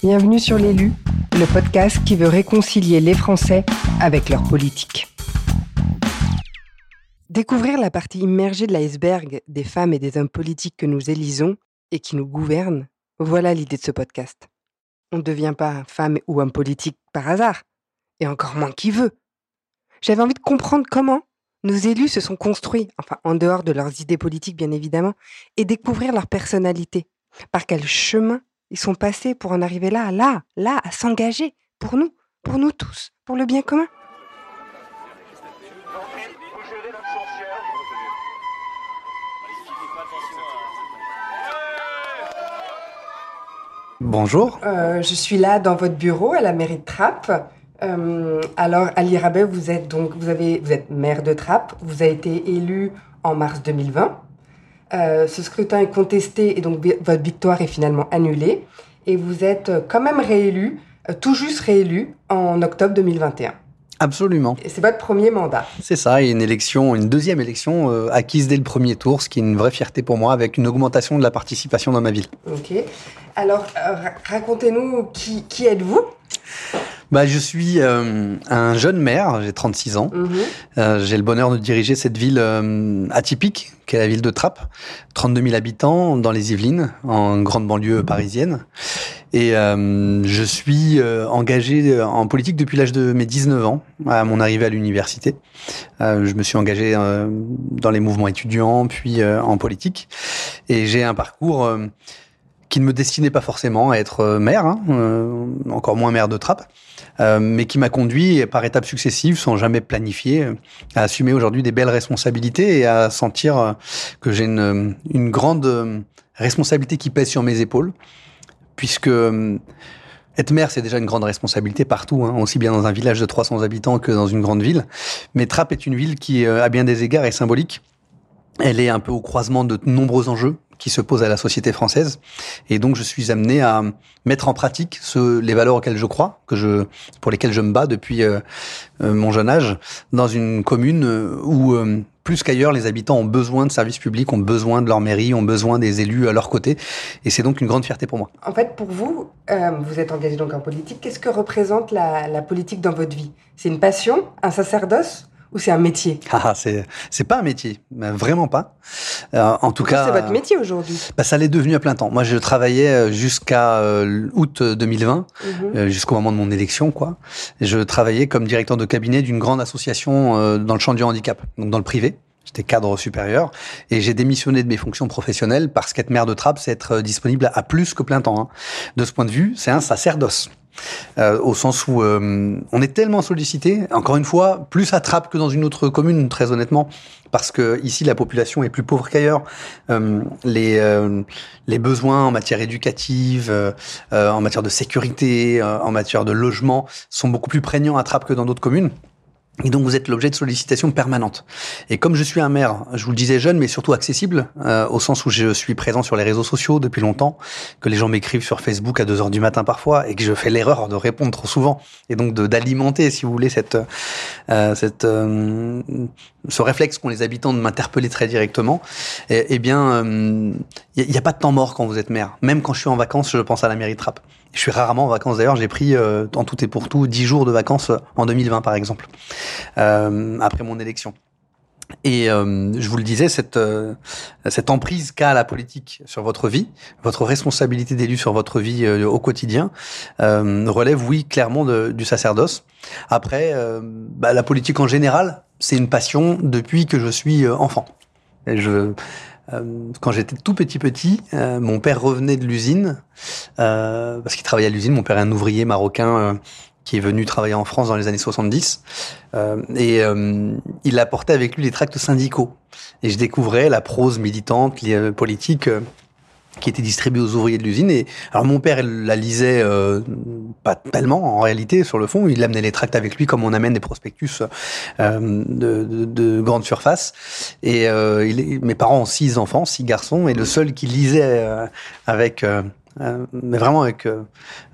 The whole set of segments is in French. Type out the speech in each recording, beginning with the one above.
Bienvenue sur l'élu, le podcast qui veut réconcilier les Français avec leur politique. Découvrir la partie immergée de l'iceberg des femmes et des hommes politiques que nous élisons et qui nous gouvernent, voilà l'idée de ce podcast. On ne devient pas femme ou homme politique par hasard, et encore moins qui veut. J'avais envie de comprendre comment nos élus se sont construits, enfin en dehors de leurs idées politiques bien évidemment, et découvrir leur personnalité. Par quel chemin ils sont passés pour en arriver là, là, là, à s'engager, pour nous, pour nous tous, pour le bien commun. Bonjour. Euh, je suis là dans votre bureau à la mairie de Trappes. Euh, alors, Ali Rabet, vous êtes donc, vous avez, vous êtes maire de Trappes. Vous avez été élu en mars 2020. Euh, ce scrutin est contesté et donc votre victoire est finalement annulée. Et vous êtes quand même réélu, tout juste réélu en octobre 2021. Absolument. Et c'est votre premier mandat. C'est ça, et une élection, une deuxième élection acquise dès le premier tour, ce qui est une vraie fierté pour moi, avec une augmentation de la participation dans ma ville. Ok. Alors, racontez-nous qui, qui êtes-vous? Bah, je suis euh, un jeune maire, j'ai 36 ans. Mhm. euh, j'ai le bonheur de diriger cette ville euh, atypique, qui est la ville de Trappes. 32 000 habitants dans les Yvelines, en grande banlieue parisienne. Et euh, je suis engagé en politique depuis l'âge de mes 19 ans, à mon arrivée à l'université. je me suis engagé dans les mouvements étudiants, puis en politique. Et j'ai un parcours qui ne me destinait pas forcément à être maire, hein, encore moins maire de Trappes. Euh, mais qui m'a conduit par étapes successives, sans jamais planifier, à assumer aujourd'hui des belles responsabilités et à sentir euh, que j'ai une, une grande euh, responsabilité qui pèse sur mes épaules, puisque être maire, c'est déjà une grande responsabilité partout, hein, aussi bien dans un village de 300 habitants que dans une grande ville. Mais Trappes est une ville qui, à bien des égards, est symbolique. Elle est un peu au croisement de nombreux enjeux qui se posent à la société française. Et donc, je suis amené à mettre en pratique ce, les valeurs auxquelles je crois, que je, pour lesquelles je me bats depuis euh, euh, mon jeune âge, dans une commune euh, où, plus qu'ailleurs, les habitants ont besoin de services publics, ont besoin de leur mairie, ont besoin des élus à leur côté. Et c'est donc une grande fierté pour moi. En fait, pour vous, vous êtes engagé donc en politique. Qu'est-ce que représente la, la politique dans votre vie? C'est une passion, un sacerdoce? Ou c'est un métier? Ah, c'est c'est pas un métier, vraiment pas. Euh, en tout cas, c'est votre métier aujourd'hui? Bah, ça l'est devenu à plein temps. Moi, je travaillais euh, jusqu'à euh, août 2020, mhm. euh, jusqu'au moment de mon élection, quoi. Je travaillais comme directeur de cabinet d'une grande association dans le champ du handicap, donc dans le privé. J'étais cadre supérieur et j'ai démissionné de mes fonctions professionnelles parce qu'être maire de Trappes, c'est être disponible à plus que plein temps. Hein. De ce point de vue, c'est un sacerdoce. Euh, au sens où euh, on est tellement sollicité, encore une fois, plus à que dans une autre commune, très honnêtement, parce que ici la population est plus pauvre qu'ailleurs. Euh, les les besoins en matière éducative, en matière de sécurité, en matière de logement sont beaucoup plus prégnants à Trappes que dans d'autres communes. Et donc vous êtes l'objet de sollicitations permanentes. Et comme je suis un maire, je vous le disais jeune, mais surtout accessible, euh, au sens où je suis présent sur les réseaux sociaux depuis longtemps, que les gens m'écrivent sur Facebook à 2 heures du matin parfois, et que je fais l'erreur de répondre trop souvent, et donc d'alimenter, si vous voulez, cette, euh, cette, euh, ce réflexe qu'ont les habitants de m'interpeller très directement. Eh, eh bien, il n'y a, pas de temps mort quand vous êtes maire. Même quand je suis en vacances, je pense à la mairie de Trappes. Je suis rarement en vacances d'ailleurs. J'ai pris euh, en tout et pour tout 10 jours de vacances en 2020 par exemple, euh, après mon élection. Et euh, je vous le disais, cette, euh, cette emprise qu'a la politique sur votre vie, votre responsabilité d'élu sur votre vie euh, au quotidien, relève, oui, clairement de, du sacerdoce. Après, bah, la politique en général, c'est une passion depuis que je suis enfant. Et je, euh, quand j'étais tout petit petit, euh, mon père revenait de l'usine euh, parce qu'il travaillait à l'usine. Mon père est un ouvrier marocain qui est venu travailler en France dans les années 70 et il apportait avec lui les tracts syndicaux. Et je découvrais la prose militante, politique qui était distribuée aux ouvriers de l'usine. Et alors mon père la lisait euh, pas tellement en réalité sur le fond. Il amenait les tracts avec lui comme on amène des prospectus euh, de, de, de, grande surface. Et euh, il, mes parents ont six enfants, six garçons, et le seul qui lisait euh, avec, euh, mais vraiment avec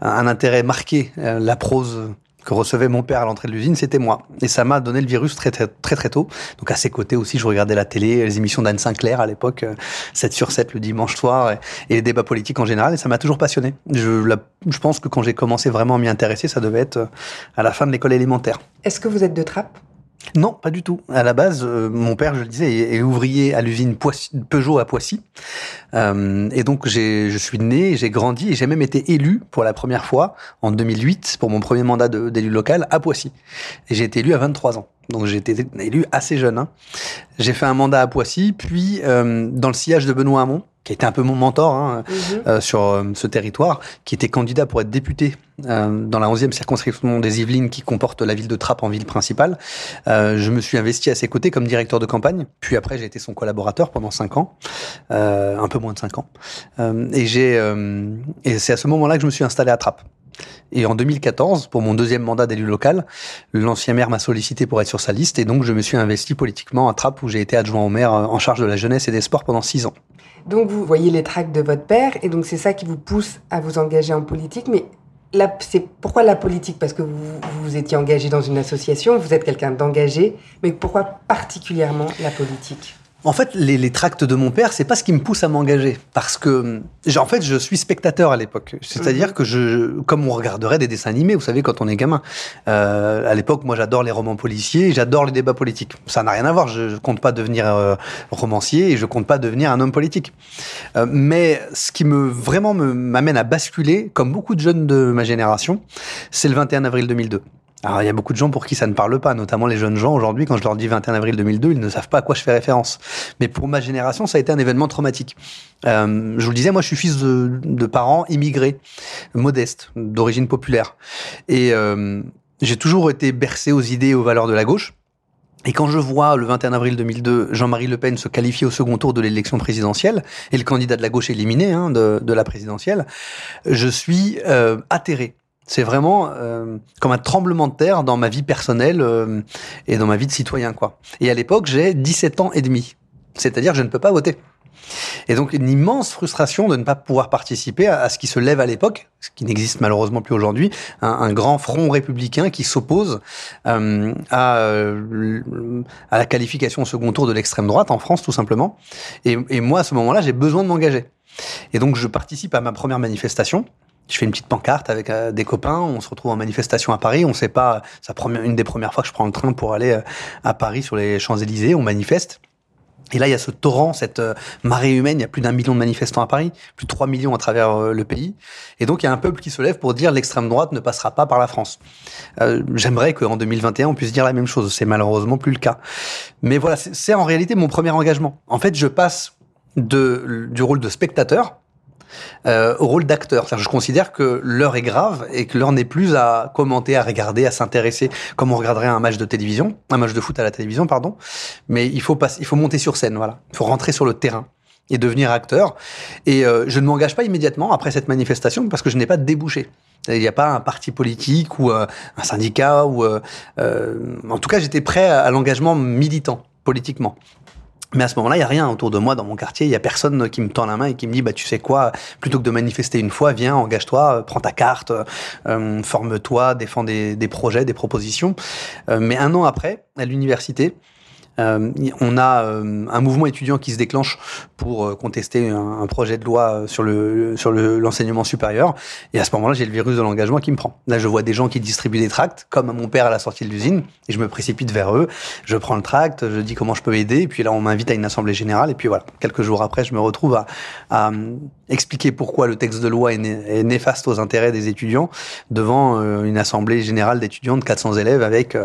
un intérêt marqué, la prose que recevait mon père à l'entrée de l'usine, c'était moi. Et ça m'a donné le virus très, très très très tôt. Donc à ses côtés aussi, je regardais la télé, les émissions d'Anne Sinclair à l'époque, 7 sur 7 le dimanche soir, et, les débats politiques en général, et ça m'a toujours passionné. Je, je pense que quand j'ai commencé vraiment à m'y intéresser, ça devait être à la fin de l'école élémentaire. Est-ce que vous êtes de Trappes? Non, pas du tout. À la base, euh, mon père, je le disais, est, ouvrier à l'usine Peugeot à Poissy. Euh, et donc, je suis né, j'ai grandi et j'ai même été élu pour la première fois en 2008 pour mon premier mandat d'élu local à Poissy. Et j'ai été élu à 23 ans. Donc j'ai été élu assez jeune. Hein. J'ai fait un mandat à Poissy, puis euh, dans le sillage de Benoît Hamon, qui était un peu mon mentor hein, mhm. euh, sur euh, ce territoire, qui était candidat pour être député euh, dans la 11e circonscription des Yvelines qui comporte la ville de Trappes en ville principale. Euh, je me suis investi à ses côtés comme directeur de campagne, puis après j'ai été son collaborateur pendant 5 ans, un peu moins de 5 ans. et j'ai et c'est à ce moment-là que je me suis installé à Trappes. Et en 2014, pour mon deuxième mandat d'élu local, l'ancien maire m'a sollicité pour être sur sa liste et donc je me suis investi politiquement à Trappes où j'ai été adjoint au maire en charge de la jeunesse et des sports pendant six ans. Donc vous voyez les tracts de votre père et donc c'est ça qui vous pousse à vous engager en politique. Mais c'est pourquoi la politique? Parce que vous, vous étiez engagé dans une association, vous êtes quelqu'un d'engagé, mais pourquoi particulièrement la politique? En fait, les, les, tracts de mon père, c'est pas ce qui me pousse à m'engager, parce que, en fait, je suis spectateur à l'époque. C'est-à-dire mhm. que je, comme on regarderait des dessins animés, vous savez, quand on est gamin. Euh, à l'époque, moi, j'adore les romans policiers, j'adore les débats politiques. Ça n'a rien à voir. Je, compte pas devenir euh, romancier et je compte pas devenir un homme politique. Euh, mais ce qui me vraiment m'amène à basculer, comme beaucoup de jeunes de ma génération, c'est le 21 avril 2002. Alors, il y a beaucoup de gens pour qui ça ne parle pas, notamment les jeunes gens. Aujourd'hui, quand je leur dis 21 avril 2002, ils ne savent pas à quoi je fais référence. Mais pour ma génération, ça a été un événement traumatique. Euh, je vous le disais, moi, je suis fils de, de parents immigrés, modestes, d'origine populaire. Et euh, j'ai toujours été bercé aux idées et aux valeurs de la gauche. Et quand je vois le 21 avril 2002 Jean-Marie Le Pen se qualifier au second tour de l'élection présidentielle et le candidat de la gauche éliminé hein, de, de, la présidentielle, je suis euh, atterré. C'est vraiment euh, comme un tremblement de terre dans ma vie personnelle euh, et dans ma vie de citoyen. quoi. Et à l'époque, j'ai 17 ans et demi. C'est-à-dire je ne peux pas voter. Et donc une immense frustration de ne pas pouvoir participer à, ce qui se lève à l'époque, ce qui n'existe malheureusement plus aujourd'hui, un, grand front républicain qui s'oppose euh, à, à la qualification au second tour de l'extrême droite en France tout simplement. Et moi à ce moment-là, j'ai besoin de m'engager. Et donc je participe à ma première manifestation je fais une petite pancarte avec euh, des copains, on se retrouve en manifestation à Paris, on sait pas, ça une des premières fois que je prends le train pour aller euh, à Paris sur les Champs-Élysées, on manifeste. Et là, il y a ce torrent, cette euh, marée humaine. Il y a plus d'un million de manifestants à Paris, plus de 3 millions à travers le pays. Et donc, il y a un peuple qui se lève pour dire l'extrême droite ne passera pas par la France. J'aimerais qu'en 2021, on puisse dire la même chose. C'est malheureusement plus le cas. Mais voilà, c'est en réalité mon premier engagement. En fait, je passe de, du rôle de spectateur, euh, au rôle d'acteur. Je considère que l'heure est grave et que l'heure n'est plus à commenter, à regarder, à s'intéresser comme on regarderait un match de télévision, un match de foot à la télévision, pardon. Mais il faut passer, il faut monter sur scène, voilà. Il faut rentrer sur le terrain et devenir acteur. Et euh, je ne m'engage pas immédiatement après cette manifestation parce que je n'ai pas de débouché. Il n'y a pas un parti politique ou euh, un syndicat ou en tout cas j'étais prêt à l'engagement militant politiquement. Mais à ce moment-là, il y a rien autour de moi dans mon quartier. Il y a personne qui me tend la main et qui me dit, bah tu sais quoi, plutôt que de manifester une fois, viens, engage-toi, prends ta carte, euh, forme-toi, défends des, des, projets, des propositions. Euh, mais un an après, à l'université, euh, on a euh, un mouvement étudiant qui se déclenche pour euh, contester un, projet de loi sur le sur l'enseignement supérieur. Et à ce moment-là, j'ai le virus de l'engagement qui me prend. Là, je vois des gens qui distribuent des tracts, comme mon père à la sortie de l'usine, et je me précipite vers eux. Je prends le tract, je dis comment je peux aider, et puis là, on m'invite à une assemblée générale, et puis voilà. Quelques jours après, je me retrouve à, à expliquer pourquoi le texte de loi est, néfaste aux intérêts des étudiants devant une assemblée générale d'étudiants de 400 élèves avec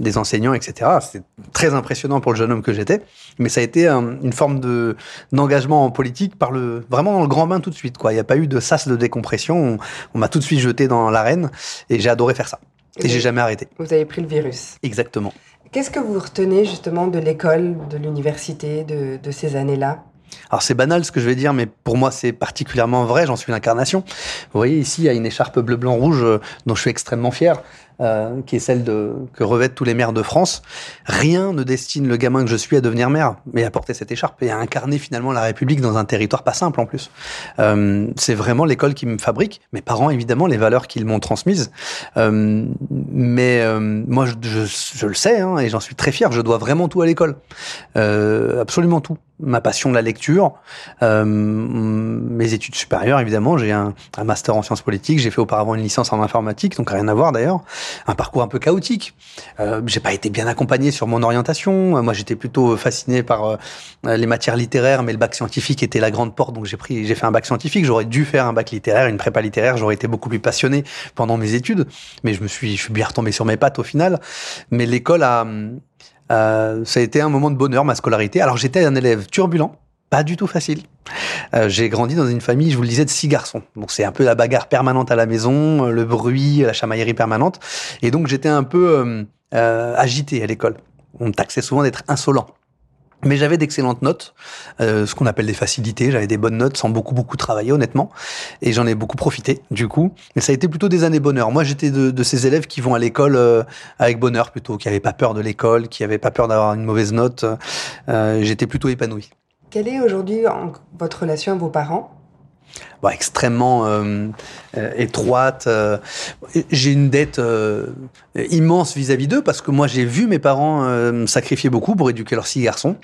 des enseignants, etc. C'est très impressionnant pour le jeune homme que j'étais, mais ça a été une forme de d'engagement en politique par le vraiment dans le grand bain tout de suite. Quoi, il n'y a pas eu de sas de décompression. On, m'a tout de suite jeté dans l'arène et j'ai adoré faire ça. Et, j'ai jamais arrêté. Vous avez pris le virus. Exactement. Qu'est-ce que vous retenez justement de l'école, de l'université, de, de ces années-là? Alors c'est banal ce que je vais dire, mais pour moi c'est particulièrement vrai, j'en suis l'incarnation. Vous voyez ici, il y a une écharpe bleu, blanc, rouge euh, dont je suis extrêmement fier. Euh, qui est celle de, que revêtent tous les maires de France, rien ne destine le gamin que je suis à devenir maire, mais à porter cette écharpe et à incarner finalement la République dans un territoire pas simple en plus. Euh, c'est vraiment l'école qui me fabrique, mes parents évidemment, les valeurs qu'ils m'ont transmises. Euh, mais euh, moi, je, je, je, le sais hein, et j'en suis très fier. Je dois vraiment tout à l'école, euh, absolument tout ma passion de la lecture, euh, mes études supérieures évidemment. J'ai un, un, master en sciences politiques, j'ai fait auparavant une licence en informatique, donc rien à voir d'ailleurs. Un parcours un peu chaotique. Euh, j'ai pas été bien accompagné sur mon orientation. Moi, j'étais plutôt fasciné par euh, les matières littéraires, mais le bac scientifique était la grande porte, donc j'ai pris, j'ai fait un bac scientifique. J'aurais dû faire un bac littéraire, une prépa littéraire. J'aurais été beaucoup plus passionné pendant mes études, mais je me suis, je suis bien retombé sur mes pattes au final. Mais l'école a euh, ça a été un moment de bonheur, ma scolarité. Alors j'étais un élève turbulent, pas du tout facile. Euh, j'ai grandi dans une famille, je vous le disais, de six garçons. Donc c'est un peu la bagarre permanente à la maison, le bruit, la chamaillerie permanente. Et donc j'étais un peu euh, euh agité à l'école. On me taxait souvent d'être insolent. Mais j'avais d'excellentes notes, euh, ce qu'on appelle des facilités. J'avais des bonnes notes sans beaucoup beaucoup travailler honnêtement, et j'en ai beaucoup profité du coup. Mais ça a été plutôt des années bonheur. Moi, j'étais de, de, ces élèves qui vont à l'école euh, avec bonheur plutôt, qui n'avaient pas peur de l'école, qui n'avaient pas peur d'avoir une mauvaise note. J'étais plutôt épanoui. Quelle est aujourd'hui votre relation à vos parents? Bon, extrêmement euh, euh, étroite. Euh, j'ai une dette euh, immense vis-à-vis d'eux parce que moi j'ai vu mes parents euh, sacrifier beaucoup pour éduquer leurs six garçons.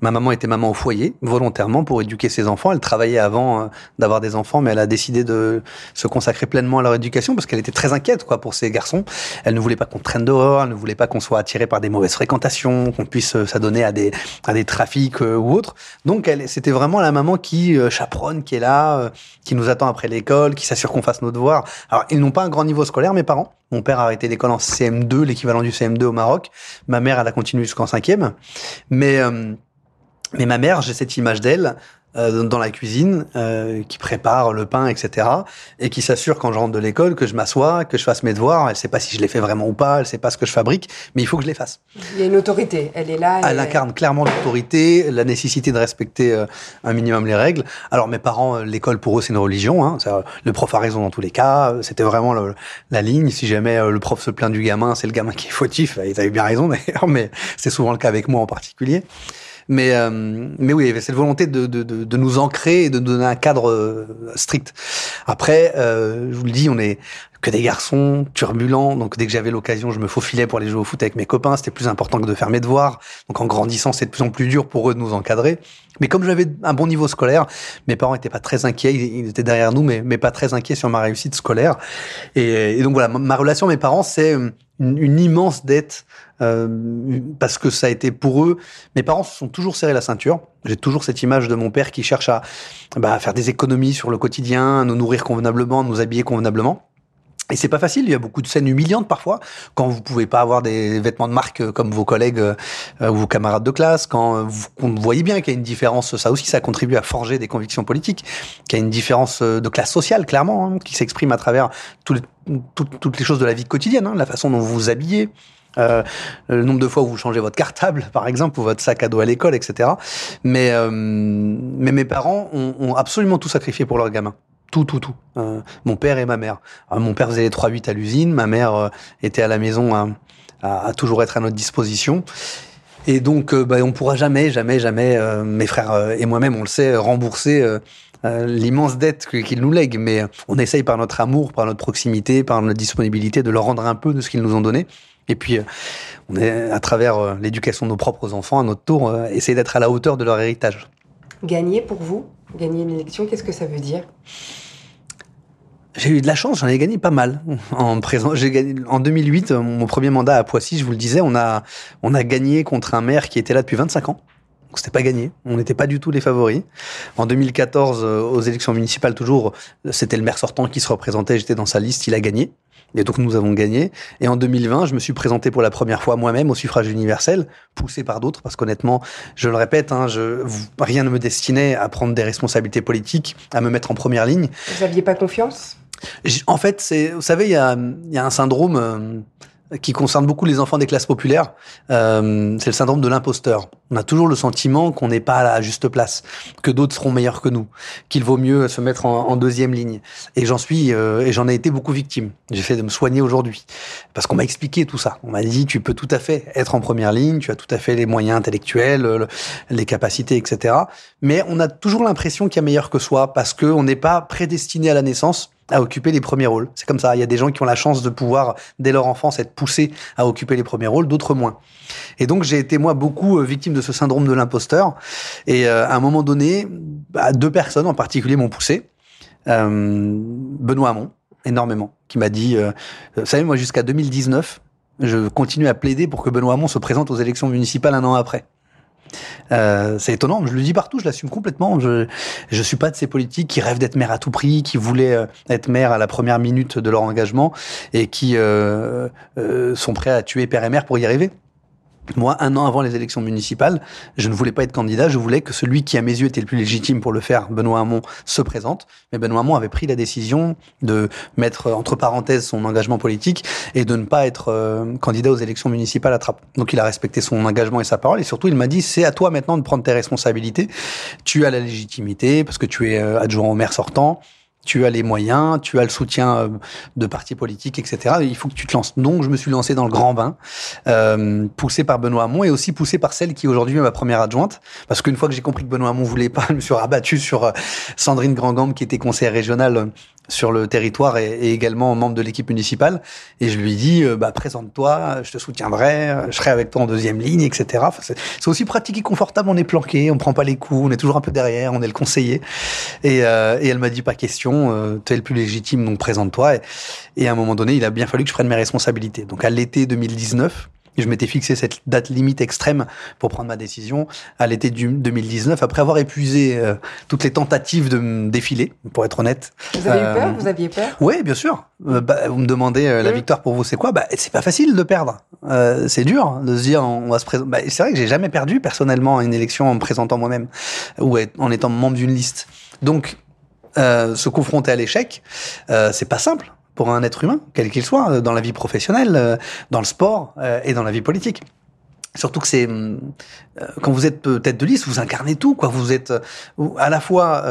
Ma maman était maman au foyer volontairement pour éduquer ses enfants. Elle travaillait avant d'avoir des enfants, mais elle a décidé de se consacrer pleinement à leur éducation parce qu'elle était très inquiète quoi pour ses garçons. Elle ne voulait pas qu'on traîne dehors, elle ne voulait pas qu'on soit attiré par des mauvaises fréquentations, qu'on puisse s'adonner à des à des trafics ou autres. Donc elle, c'était vraiment la maman qui chaperonne, qui est là, qui nous attend après l'école, qui s'assure qu'on fasse nos devoirs. Alors, ils n'ont pas un grand niveau scolaire, mes parents. Mon père a arrêté l'école en CM2, l'équivalent du CM2 au Maroc. Ma mère, elle a continué jusqu'en cinquième. Mais, euh, mais ma mère, j'ai cette image d'elle euh, dans la cuisine, euh, qui prépare le pain, etc. Et qui s'assure quand je rentre de l'école que je m'assois, que je fasse mes devoirs. Elle sait pas si je les fais vraiment ou pas, elle sait pas ce que je fabrique, mais il faut que je les fasse. Il y a une autorité, elle est là. Elle, elle incarne clairement l'autorité, la nécessité de respecter euh, un minimum les règles. Alors mes parents, euh, l'école pour eux c'est une religion. Hein. Le prof a raison dans tous les cas. C'était vraiment le, la ligne. Si jamais euh, le prof se plaint du gamin, c'est le gamin qui est fautif. Ils avaient bien raison d'ailleurs, mais c'est souvent le cas avec moi en particulier. Mais, euh, mais oui, il y avait cette volonté de, de, de, de, nous ancrer et de donner un cadre euh, strict. Après, euh, je vous le dis, on est que des garçons turbulents. Donc dès que j'avais l'occasion, je me faufilais pour aller jouer au foot avec mes copains. C'était plus important que de faire mes devoirs. Donc en grandissant, c'est de plus en plus dur pour eux de nous encadrer. Mais comme j'avais un bon niveau scolaire, mes parents étaient pas très inquiets. Ils étaient derrière nous, mais, mais pas très inquiets sur ma réussite scolaire. Et, donc voilà, ma relation avec mes parents, c'est une, immense dette euh, parce que ça a été pour eux. Mes parents se sont toujours serrés la ceinture. J'ai toujours cette image de mon père qui cherche à, bah, faire des économies sur le quotidien, à nous nourrir convenablement, à nous habiller convenablement. Et c'est pas facile, il y a beaucoup de scènes humiliantes parfois, quand vous pouvez pas avoir des vêtements de marque comme vos collègues euh, ou vos camarades de classe, quand vous, vous voyez bien qu'il y a une différence, ça aussi ça contribue à forger des convictions politiques, qu'il y a une différence de classe sociale clairement, hein, qui s'exprime à travers tout, tout, toutes les choses de la vie quotidienne, hein, la façon dont vous vous habillez, euh, le nombre de fois où vous changez votre cartable, par exemple, ou votre sac à dos à l'école, etc. Mais, euh, mais mes parents ont, ont, absolument tout sacrifié pour leurs gamins. Tout, tout, tout. Euh, mon père et ma mère. Alors, mon père faisait les 3-8 à l'usine, ma mère euh, était à la maison à, à, à, toujours être à notre disposition. Et donc, euh, bah, on pourra jamais, jamais, jamais, euh, mes frères et moi-même, on le sait, rembourser l'immense dette qu'ils nous lèguent. Mais on essaye par notre amour, par notre proximité, par notre disponibilité de leur rendre un peu de ce qu'ils nous ont donné. Et puis, on est, à travers l'éducation de nos propres enfants, à notre tour, essayer d'être à la hauteur de leur héritage. Gagner pour vous Gagner une élection, qu'est-ce que ça veut dire? J'ai eu de la chance, j'en ai gagné pas mal. En présent, j'ai gagné en 2008, mon premier mandat à Poissy, je vous le disais, on a on a gagné contre un maire qui était là depuis 25 ans. Donc c'était pas gagné, on n'était pas du tout les favoris. En 2014, aux élections municipales toujours, c'était le maire sortant qui se représentait, j'étais dans sa liste, il a gagné. Et donc nous avons gagné. Et en 2020, je me suis présenté pour la première fois moi-même au suffrage universel, poussé par d'autres, parce qu'honnêtement, je le répète, hein, je, rien ne me destinait à prendre des responsabilités politiques, à me mettre en première ligne. Vous n'aviez pas confiance? En fait, c'est, vous savez, il y a, y a un syndrome. Euh, qui concerne beaucoup les enfants des classes populaires, euh, c'est le syndrome de l'imposteur. On a toujours le sentiment qu'on n'est pas à la juste place, que d'autres seront meilleurs que nous, qu'il vaut mieux se mettre en, deuxième ligne. Et j'en suis, euh, et j'en ai été beaucoup victime. J'ai fait de me soigner aujourd'hui. Parce qu'on m'a expliqué tout ça. On m'a dit, tu peux tout à fait être en première ligne, tu as tout à fait les moyens intellectuels, les capacités, etc. Mais on a toujours l'impression qu'il y a meilleur que soi parce qu'on n'est pas prédestiné à la naissance à occuper les premiers rôles. C'est comme ça. Il y a des gens qui ont la chance de pouvoir, dès leur enfance, être poussés à occuper les premiers rôles, d'autres moins. Et donc, j'ai été, moi, beaucoup euh, victime de ce syndrome de l'imposteur. Et euh, à un moment donné, bah, deux personnes en particulier m'ont poussé. Euh, Benoît Hamon, énormément, qui m'a dit, vous savez, moi, jusqu'à 2019, je continue à plaider pour que Benoît Hamon se présente aux élections municipales un an après. Euh, c'est étonnant, je le dis partout, je l'assume complètement. Je je suis pas de ces politiques qui rêvent d'être maire à tout prix, qui voulaient euh, être maire à la première minute de leur engagement et qui euh, sont prêts à tuer père et mère pour y arriver. Moi, un an avant les élections municipales, je ne voulais pas être candidat, je voulais que celui qui, à mes yeux, était le plus légitime pour le faire, Benoît Hamon, se présente. Mais Benoît Hamon avait pris la décision de mettre entre parenthèses son engagement politique et de ne pas être euh, candidat aux élections municipales à Trappes. Donc il a respecté son engagement et sa parole. Et surtout, il m'a dit, c'est à toi maintenant de prendre tes responsabilités. Tu as la légitimité parce que tu es euh, adjoint au maire sortant tu as les moyens, tu as le soutien euh, de partis politiques, etc. Il faut que tu te lances. Donc, je me suis lancé dans le grand bain, euh, poussé par Benoît Hamon et aussi poussé par celle qui aujourd'hui est ma première adjointe. Parce qu'une fois que j'ai compris que Benoît Hamon voulait pas, je me suis rabattu sur euh, Sandrine Grandgambe, qui était conseillère régionale sur le territoire et, également membre de l'équipe municipale. Et je lui dis, euh, bah, présente-toi, je te soutiendrai, euh, je serai avec toi en deuxième ligne, etc. c'est aussi pratique et confortable, on est planqué, on prend pas les coups, on est toujours un peu derrière, on est le conseiller. Et, euh, et elle m'a dit, pas question, euh, tu es le plus légitime, donc présente-toi. Et, et à un moment donné, il a bien fallu que je prenne mes responsabilités. Donc à l'été 2019, je m'étais fixé cette date limite extrême pour prendre ma décision à l'été 2019, après avoir épuisé euh, toutes les tentatives de me défiler, pour être honnête. Vous avez eu peur? Euh, Vous aviez peur? Oui, bien sûr. Euh, bah, vous me demandez la victoire pour vous, c'est quoi? Bah, C'est pas facile de perdre. c'est dur de se dire, on va se présenter. Bah, c'est vrai que j'ai jamais perdu personnellement une élection en me présentant moi-même ou en étant membre d'une liste. Donc, se confronter à l'échec, c'est pas simple pour un être humain, quel qu'il soit, euh, dans la vie professionnelle, euh, dans le sport euh, et dans la vie politique. Surtout que c'est quand vous êtes tête de liste, vous incarnez tout, quoi. Vous êtes à la fois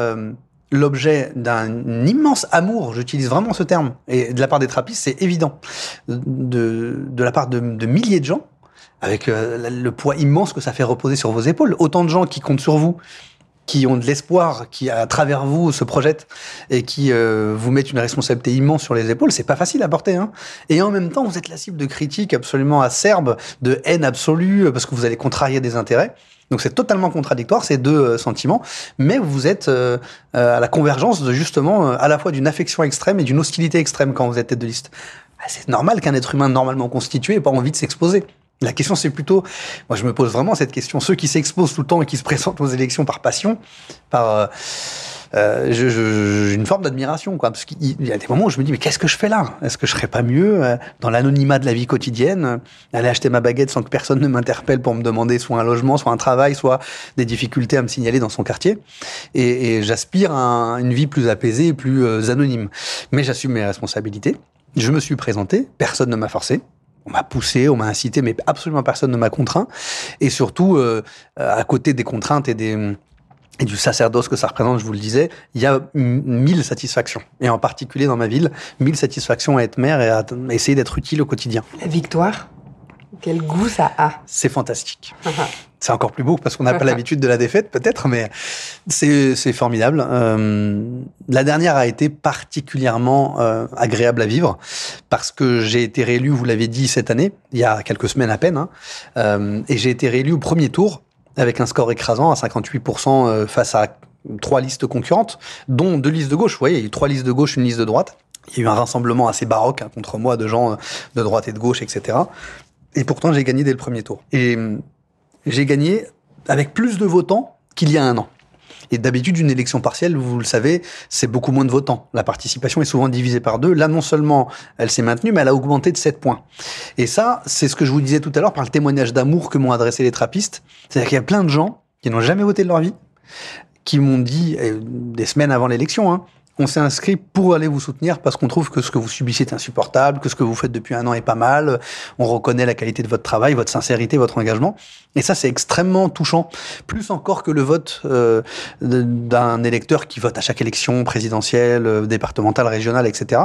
l'objet d'un immense amour, j'utilise vraiment ce terme, et de la part des trappistes, c'est évident, de, de la part de, de milliers de gens, avec le poids immense que ça fait reposer sur vos épaules, autant de gens qui comptent sur vous, qui ont de l'espoir, qui à travers vous se projettent et qui euh, vous mettent une responsabilité immense sur les épaules, c'est pas facile à porter. Hein. Et en même temps, vous êtes la cible de critiques absolument acerbes, de haine absolue, parce que vous allez contrarier des intérêts. Donc c'est totalement contradictoire ces deux euh, sentiments, mais vous êtes euh, à la convergence de justement à la fois d'une affection extrême et d'une hostilité extrême quand vous êtes tête de liste. Ah, c'est normal qu'un être humain normalement constitué ait pas envie de s'exposer. La question, c'est plutôt, moi, je me pose vraiment cette question. Ceux qui s'exposent tout le temps et qui se présentent aux élections par passion, par euh, euh une forme d'admiration, quoi. Parce qu'il y a des moments où je me dis, mais qu'est-ce que je fais là? Est-ce que je serais pas mieux euh, dans l'anonymat de la vie quotidienne, aller acheter ma baguette sans que personne ne m'interpelle pour me demander soit un logement, soit un travail, soit des difficultés à me signaler dans son quartier? Et, et j'aspire à une vie plus apaisée et plus euh, anonyme. Mais j'assume mes responsabilités. Je me suis présenté, personne ne m'a forcé on m'a poussé, on m'a incité, mais absolument personne ne m'a contraint. Et surtout, euh, à côté des contraintes et des et du sacerdoce que ça représente, je vous le disais, il y a mille satisfactions. Et en particulier dans ma ville, mille satisfactions à être maire et à essayer d'être utile au quotidien. Victoire? Quel goût ça a C'est fantastique. c'est encore plus beau parce qu'on n'a pas l'habitude de la défaite, peut-être, mais c'est formidable. Euh, la dernière a été particulièrement euh, agréable à vivre parce que j'ai été réélu, vous l'avez dit, cette année, il y a quelques semaines à peine, hein, euh, et j'ai été réélu au premier tour avec un score écrasant à 58% euh, face à trois listes concurrentes, dont deux listes de gauche. Vous voyez, il y a eu trois listes de gauche, une liste de droite. Il y a eu un rassemblement assez baroque hein, contre moi de gens de droite et de gauche, etc. Et pourtant, j'ai gagné dès le premier tour. Et hum, j'ai gagné avec plus de votants qu'il y a un an. Et d'habitude, une élection partielle, vous le savez, c'est beaucoup moins de votants. La participation est souvent divisée par deux. Là, non seulement elle s'est maintenue, mais elle a augmenté de 7 points. Et ça, c'est ce que je vous disais tout à l'heure par le témoignage d'amour que m'ont adressé les trappistes. C'est-à-dire qu'il y a plein de gens qui n'ont jamais voté de leur vie, qui m'ont dit, des semaines avant l'élection, hein, On s'est inscrit pour aller vous soutenir parce qu'on trouve que ce que vous subissez est insupportable, que ce que vous faites depuis un an est pas mal. On reconnaît la qualité de votre travail, votre sincérité, votre engagement. Et ça, c'est extrêmement touchant. Plus encore que le vote euh, d'un électeur qui vote à chaque élection présidentielle, euh, départementale, régionale, etc.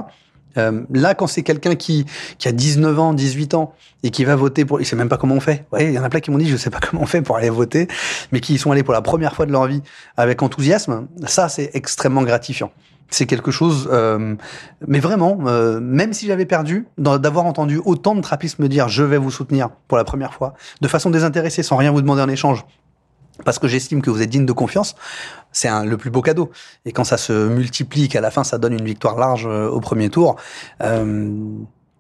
Euh, là, quand c'est quelqu'un qui, qui a 19 ans, 18 ans, et qui va voter pour... Il sait même pas comment on fait. Ouais, il y en a plein qui m'ont dit, je sais pas comment on fait pour aller voter, mais qui y sont allés pour la première fois de leur vie avec enthousiasme. Ça, c'est extrêmement gratifiant. C'est quelque chose, euh, mais vraiment, euh, même si j'avais perdu, d'avoir entendu autant de trappistes me dire je vais vous soutenir pour la première fois, de façon désintéressée, sans rien vous demander en échange, parce que j'estime que vous êtes digne de confiance, c'est le plus beau cadeau. Et quand ça se multiplie, qu'à la fin ça donne une victoire large euh, au premier tour,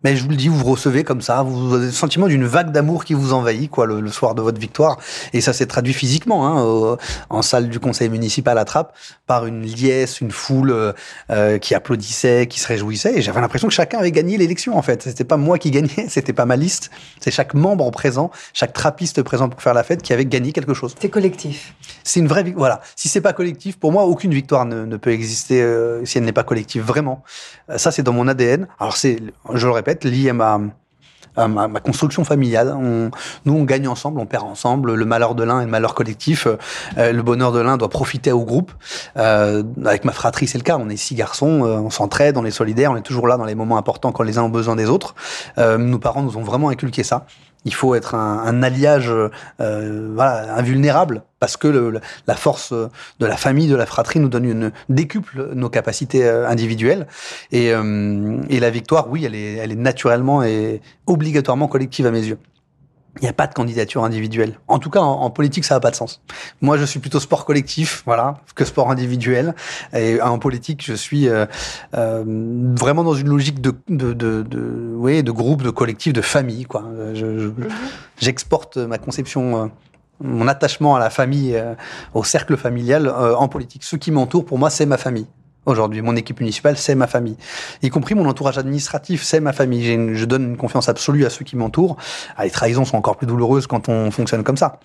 mais je vous le dis, vous recevez comme ça, vous avez le sentiment d'une vague d'amour qui vous envahit, quoi, le, soir de votre victoire. Et ça s'est traduit physiquement, hein, en salle du conseil municipal à Trappes, par une liesse, une foule euh, euh, qui applaudissait, qui se réjouissait. Et j'avais l'impression que chacun avait gagné l'élection, en fait. C'était pas moi qui gagnais, c'était pas ma liste. C'est chaque membre présent, chaque trappiste présent pour faire la fête qui avait gagné quelque chose. C'est collectif. C'est une vraie victoire. Voilà. Si c'est pas collectif, pour moi, aucune victoire ne, ne peut exister euh, si elle n'est pas collective. Vraiment. ça, c'est dans mon ADN. Alors, c'est, je le répète, lié à ma, ma, construction familiale. Nous, on gagne ensemble, on perd ensemble. Le malheur de l'un et le malheur collectif. Euh, le bonheur de l'un doit profiter au groupe. Euh, avec ma fratrie, c'est le cas. On est six garçons, euh, on s'entraide, on est solidaires, on est toujours là dans les moments importants quand les uns ont besoin des autres. nos parents nous ont vraiment inculqué ça il faut être un, alliage euh, voilà, invulnérable parce que la force de la famille, de la fratrie nous donne une décuple nos capacités euh, individuelles et, euh, et la victoire, oui, elle est naturellement et obligatoirement collective à mes yeux. Il n'y a pas de candidature individuelle. En tout cas, en, politique, ça n'a pas de sens. Moi, je suis plutôt sport collectif, voilà, que sport individuel. Et en politique, je suis euh, euh, vraiment dans une logique de, de, de, de, oui, de groupe, de collectif, de famille. Quoi. Mhm. J'exporte ma conception, euh, mon attachement à la famille, euh, au cercle familial en politique. Ceux qui m'entourent, pour moi, c'est ma famille aujourd'hui. Mon équipe municipale, c'est ma famille. Y compris mon entourage administratif, c'est ma famille. Une, je donne une confiance absolue à ceux qui m'entourent. Ah, les trahisons sont encore plus douloureuses quand on fonctionne comme ça.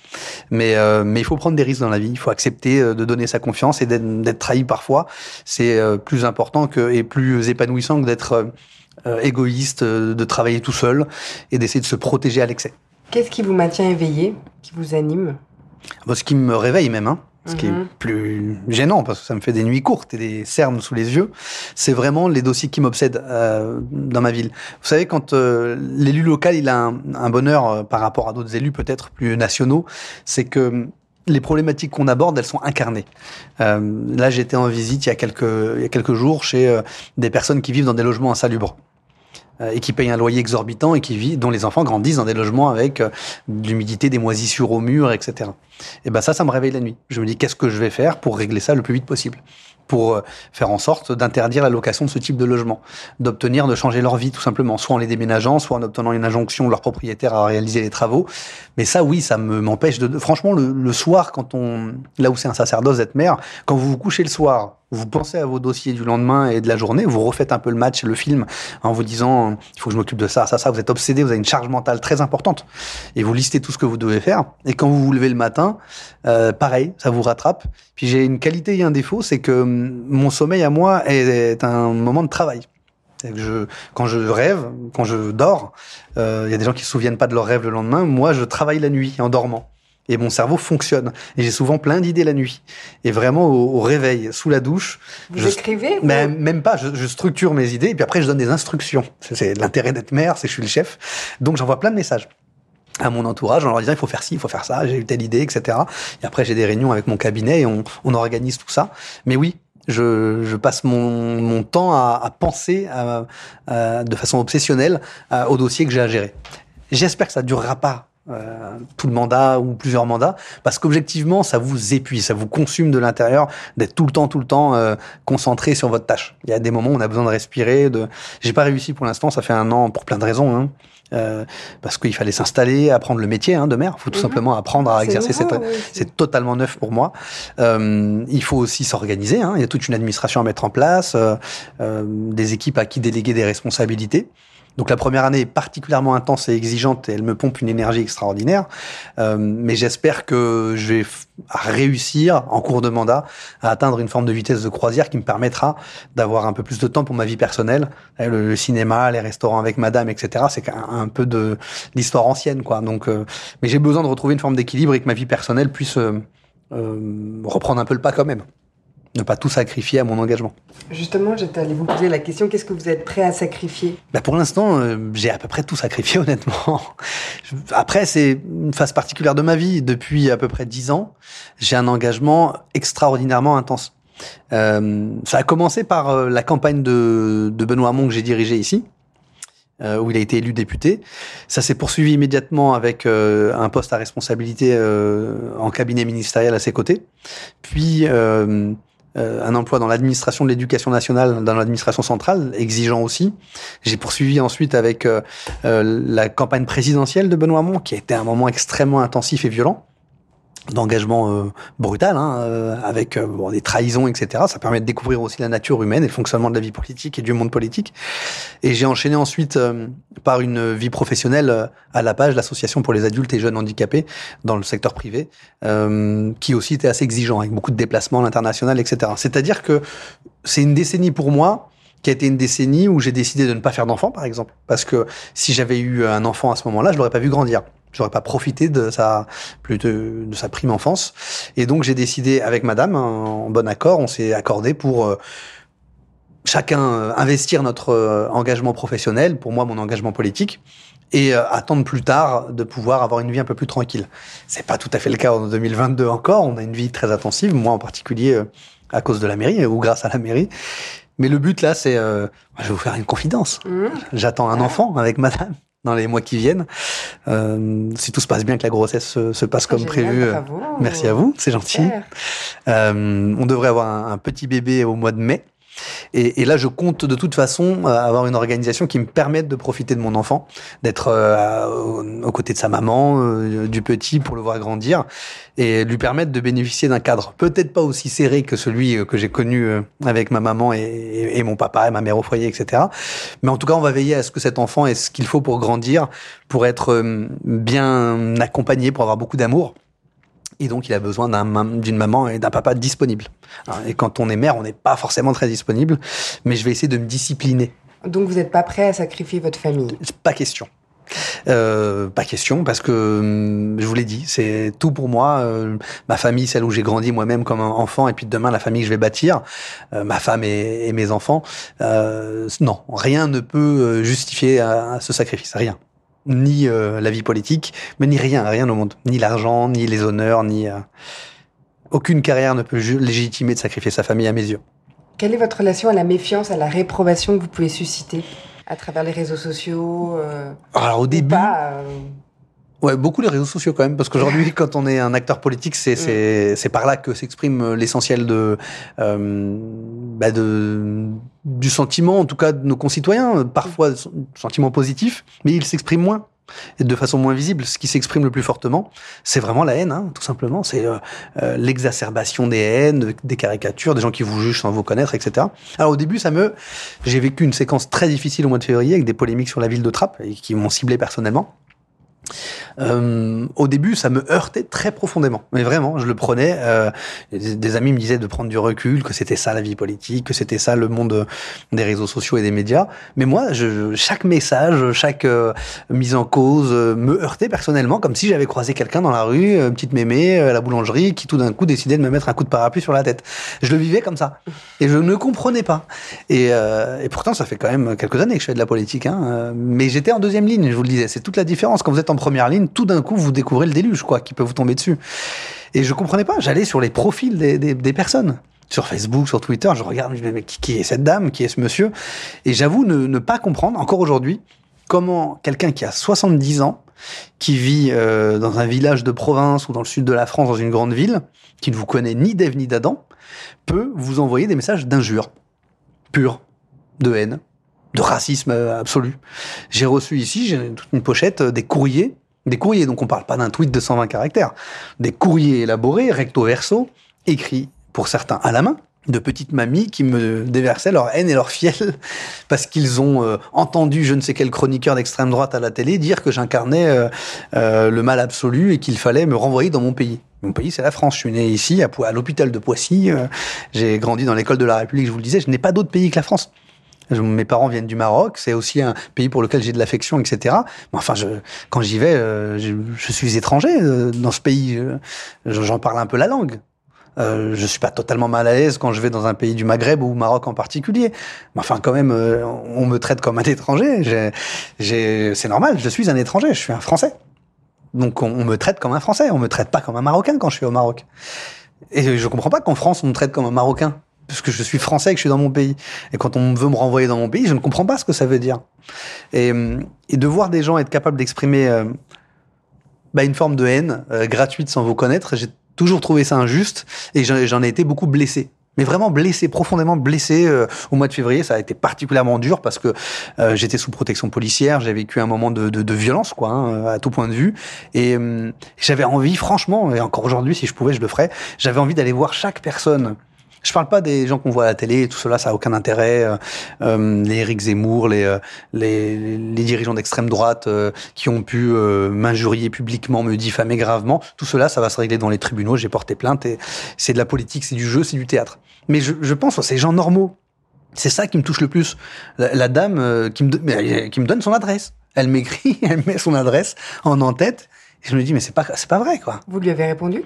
Mais, euh, mais il faut prendre des risques dans la vie. Il faut accepter euh, de donner sa confiance et d'être trahi parfois. C'est euh, plus important que, et plus épanouissant que d'être égoïste, de travailler tout seul et d'essayer de se protéger à l'excès. Qu'est-ce qui vous maintient éveillé, qui vous anime? Ce qui me réveille même. Hein ce qui est mhm. plus gênant parce que ça me fait des nuits courtes et des cernes sous les yeux, c'est vraiment les dossiers qui m'obsèdent euh, dans ma ville. Vous savez, quand euh, l'élu local il a un, un bonheur euh, par rapport à d'autres élus peut-être plus nationaux, c'est que les problématiques qu'on aborde, elles sont incarnées. Euh, là, j'étais en visite il y a quelques, il y a quelques jours chez euh, des personnes qui vivent dans des logements insalubres. Euh, et qui payent un loyer exorbitant et qui vit, dont les enfants grandissent dans des logements avec euh, de l'humidité, des moisissures au mur, etc. Et ben ça, ça me réveille la nuit. Je me dis qu'est-ce que je vais faire pour régler ça le plus vite possible? Pour euh, faire en sorte d'interdire la location de ce type de logement, d'obtenir de changer leur vie tout simplement, soit en les déménageant, soit en obtenant une injonction de leur propriétaire à réaliser les travaux. Mais ça, oui, ça me m'empêche de. Franchement, le, le, soir, quand on, là où c'est un sacerdoce d'être mère, quand vous vous couchez le soir, vous pensez à vos dossiers du lendemain et de la journée, vous refaites un peu le match, le film, en vous disant il faut que je m'occupe de ça, ça, ça. Vous êtes obsédé, vous avez une charge mentale très importante et vous listez tout ce que vous devez faire. Et quand vous vous levez le matin, euh, pareil, ça vous rattrape. Puis j'ai une qualité et un défaut, c'est que hum, mon sommeil à moi est, un moment de travail. Que je, quand je rêve, quand je dors, euh, il y a des gens qui se souviennent pas de leur rêve le lendemain. Moi, je travaille la nuit en dormant et mon cerveau fonctionne. Et j'ai souvent plein d'idées la nuit. Et vraiment au, réveil, sous la douche. Vous je, écrivez mais Même pas, je, je, structure mes idées et puis après je donne des instructions. C'est l'intérêt d'être mère, c'est que je suis le chef. Donc j'envoie plein de messages à mon entourage en leur disant il faut faire ci, il faut faire ça, j'ai eu telle idée, etc. Et après j'ai des réunions avec mon cabinet et on, on organise tout ça. Mais oui, je, je, passe mon, mon temps à, à penser à, à, de façon obsessionnelle au dossier que j'ai à gérer. J'espère que ça durera pas euh, tout le mandat ou plusieurs mandats, parce qu'objectivement, ça vous épuise, ça vous consume de l'intérieur d'être tout le temps, tout le temps euh, concentré sur votre tâche. Il y a des moments où on a besoin de respirer. De, j'ai pas réussi pour l'instant, ça fait un an pour plein de raisons. Hein. Euh, parce qu'il fallait s'installer, apprendre le métier hein, de maire. Il faut tout mhm. simplement apprendre à exercer. C'est totalement neuf pour moi. Euh, il faut aussi s'organiser. Hein. Il y a toute une administration à mettre en place, euh des équipes à qui déléguer des responsabilités. Donc la première année est particulièrement intense et exigeante et elle me pompe une énergie extraordinaire. Euh, mais j'espère que je vais réussir en cours de mandat à atteindre une forme de vitesse de croisière qui me permettra d'avoir un peu plus de temps pour ma vie personnelle, le, cinéma, les restaurants avec madame, etc. C'est un, peu de l'histoire ancienne, quoi. Donc, euh, mais j'ai besoin de retrouver une forme d'équilibre et que ma vie personnelle puisse euh, reprendre un peu le pas quand même ne pas tout sacrifier à mon engagement. Justement, j'étais allé vous poser la question, qu'est-ce que vous êtes prêt à sacrifier? Bah Pour l'instant, euh, j'ai à peu près tout sacrifié, honnêtement. Après, c'est une phase particulière de ma vie. Depuis à peu près dix ans, j'ai un engagement extraordinairement intense. Euh, ça a commencé par euh, la campagne de, de Benoît Hamon que j'ai dirigée ici, euh, où il a été élu député. Ça s'est poursuivi immédiatement avec un poste à responsabilité en cabinet ministériel à ses côtés. Puis euh, un emploi dans l'administration de l'éducation nationale, dans l'administration centrale, exigeant aussi. J'ai poursuivi ensuite avec euh, euh, la campagne présidentielle de Benoît Hamon, qui a été un moment extrêmement intensif et violent d'engagement euh, brutal, hein, euh, avec euh, bon, des trahisons, etc. Ça permet de découvrir aussi la nature humaine et le fonctionnement de la vie politique et du monde politique. Et j'ai enchaîné ensuite par une vie professionnelle à la page, l'association pour les adultes et jeunes handicapés dans le secteur privé, qui aussi était assez exigeant, avec beaucoup de déplacements à l'international, etc. C'est-à-dire que c'est une décennie pour moi qui a été une décennie où j'ai décidé de ne pas faire d'enfant, par exemple, parce que si j'avais eu un enfant à ce moment-là, je l'aurais pas vu grandir j'aurais pas profité de sa plutôt de sa prime enfance et donc j'ai décidé avec madame en bon accord on s'est accordé pour euh, chacun euh, investir notre euh, engagement professionnel pour moi mon engagement politique et attendre plus tard de pouvoir avoir une vie un peu plus tranquille. C'est pas tout à fait le cas en 2022 encore, on a une vie très intensive, moi en particulier à cause de la mairie ou grâce à la mairie. Mais le but là, c'est, je vais vous faire une confidence. Mmh. J'attends un enfant avec madame dans les mois qui viennent. Euh, si tout se passe bien, que la grossesse se, passe comme prévu. Euh, merci à vous, c'est gentil. Euh, on devrait avoir un, petit bébé au mois de mai. Et, et, là, je compte de toute façon euh, avoir une organisation qui me permette de profiter de mon enfant, d'être euh, aux côtés de sa maman, euh, du petit, pour le voir grandir, et lui permettre de bénéficier d'un cadre peut-être pas aussi serré que celui que j'ai connu avec ma maman et, et, mon papa et ma mère au foyer, etc. Mais en tout cas, on va veiller à ce que cet enfant ait ce qu'il faut pour grandir, pour être bien accompagné, pour avoir beaucoup d'amour. Et donc, il a besoin d'une maman et d'un papa disponible. Hein, et quand on est mère, on n'est pas forcément très disponible. Mais je vais essayer de me discipliner. Donc, vous n'êtes pas prêt à sacrifier votre famille? Pas question. Euh, pas question parce que hum, je vous l'ai dit, c'est tout pour moi. Euh, ma famille, celle où j'ai grandi moi-même comme enfant, et puis demain la famille que je vais bâtir, euh, ma femme et, mes enfants. non, rien ne peut justifier ce sacrifice, rien ni euh, la vie politique, mais ni rien, rien au monde, ni l'argent, ni les honneurs, ni euh, aucune carrière ne peut légitimer de sacrifier sa famille à mes yeux. Quelle est votre relation à la méfiance, à la réprobation que vous pouvez susciter à travers les réseaux sociaux euh, Alors au début, Ouais, beaucoup les réseaux sociaux quand même, parce qu'aujourd'hui, quand on est un acteur politique, c'est c'est par là que s'exprime l'essentiel de bah de du sentiment, en tout cas de nos concitoyens, parfois sentiment positif, mais il s'exprime moins et de façon moins visible. Ce qui s'exprime le plus fortement, c'est vraiment la haine, hein, tout simplement. C'est euh, euh, l'exacerbation des haines, des caricatures, des gens qui vous jugent sans vous connaître, etc. Alors au début, ça me, j'ai vécu une séquence très difficile au mois de février avec des polémiques sur la ville de Trappes et qui m'ont ciblé personnellement. Euh, au début, ça me heurtait très profondément. Mais vraiment, je le prenais. Euh, des, amis me disaient de prendre du recul, que c'était ça la vie politique, que c'était ça le monde des réseaux sociaux et des médias. Mais moi, chaque message, chaque euh, mise en cause me heurtait personnellement, comme si j'avais croisé quelqu'un dans la rue, une petite mémé à la boulangerie, qui tout d'un coup décidait de me mettre un coup de parapluie sur la tête. Je le vivais comme ça. Et je ne comprenais pas. Et, pourtant, ça fait quand même quelques années que je fais de la politique. Hein. Mais j'étais en deuxième ligne, je vous le disais. C'est toute la différence. Quand vous êtes première ligne, tout d'un coup, vous découvrez le déluge, quoi, qui peut vous tomber dessus. Et je comprenais pas. J'allais sur les profils des, personnes sur Facebook, sur Twitter, je regarde, mais qui, est cette dame, qui est ce monsieur? Et j'avoue ne, pas comprendre, encore aujourd'hui, comment quelqu'un qui a 70 ans, qui vit euh, dans un village de province ou dans le sud de la France, dans une grande ville, qui ne vous connaît ni d'Ève ni d'Adam, peut vous envoyer des messages d'injures pures, de haine, de racisme euh, absolu. J'ai reçu ici, j'ai toute une pochette, euh, des courriers des courriers, donc on parle pas d'un tweet de 120 caractères. Des courriers élaborés, recto verso, écrits pour certains à la main, de petites mamies qui me déversaient leur haine et leur fiel parce qu'ils ont euh, entendu je ne sais quel chroniqueur d'extrême droite à la télé dire que j'incarnais le mal absolu et qu'il fallait me renvoyer dans mon pays. Mon pays, c'est la France. Je suis né ici, à, à l'hôpital de Poissy. J'ai grandi dans l'école de la République, je vous le disais. Je n'ai pas d'autre pays que la France. Mes parents viennent du Maroc, c'est aussi un pays pour lequel j'ai de l'affection, etc. Enfin, je, quand j'y vais, je, je, suis étranger dans ce pays. J'en parle un peu la langue. Euh, je suis pas totalement mal à l'aise quand je vais dans un pays du Maghreb ou au Maroc en particulier. Mais enfin, quand même, euh, on me traite comme un étranger. C'est normal, je suis un étranger, je suis un Français. Donc on, me traite comme un Français, on me traite pas comme un Marocain quand je suis au Maroc. Et je comprends pas qu'en France on me traite comme un Marocain, puisque je suis Français et que je suis dans mon pays. Et quand on veut me renvoyer dans mon pays, je ne comprends pas ce que ça veut dire. Et, et de voir des gens être capables d'exprimer euh, bah, une forme de haine euh, gratuite sans vous connaître, j'ai toujours trouvé ça injuste et j'en ai été beaucoup blessé mais vraiment blessé, profondément blessé. Euh, au mois de février, ça a été particulièrement dur parce que euh, j'étais sous protection policière, j'ai vécu un moment de, violence, quoi, hein, à tout point de vue, et euh, j'avais envie, franchement, et encore aujourd'hui, si je pouvais, je le ferais. J'avais envie d'aller voir chaque personne je parle pas des gens qu'on voit à la télé, tout cela, ça a aucun intérêt. Euh, euh les Éric Zemmour, les, euh, les, les dirigeants d'extrême droite euh, qui ont pu m'injurier publiquement, me diffamer gravement, tout cela, ça va se régler dans les tribunaux. J'ai porté plainte et c'est de la politique, c'est du jeu, c'est du théâtre. Mais je, je pense à ces gens normaux. C'est ça qui me touche le plus. La, dame qui, me, qui me donne son adresse. Elle m'écrit, elle met son adresse en en-tête. Et je me dis, mais c'est pas, c'est pas vrai, quoi. Vous lui avez répondu?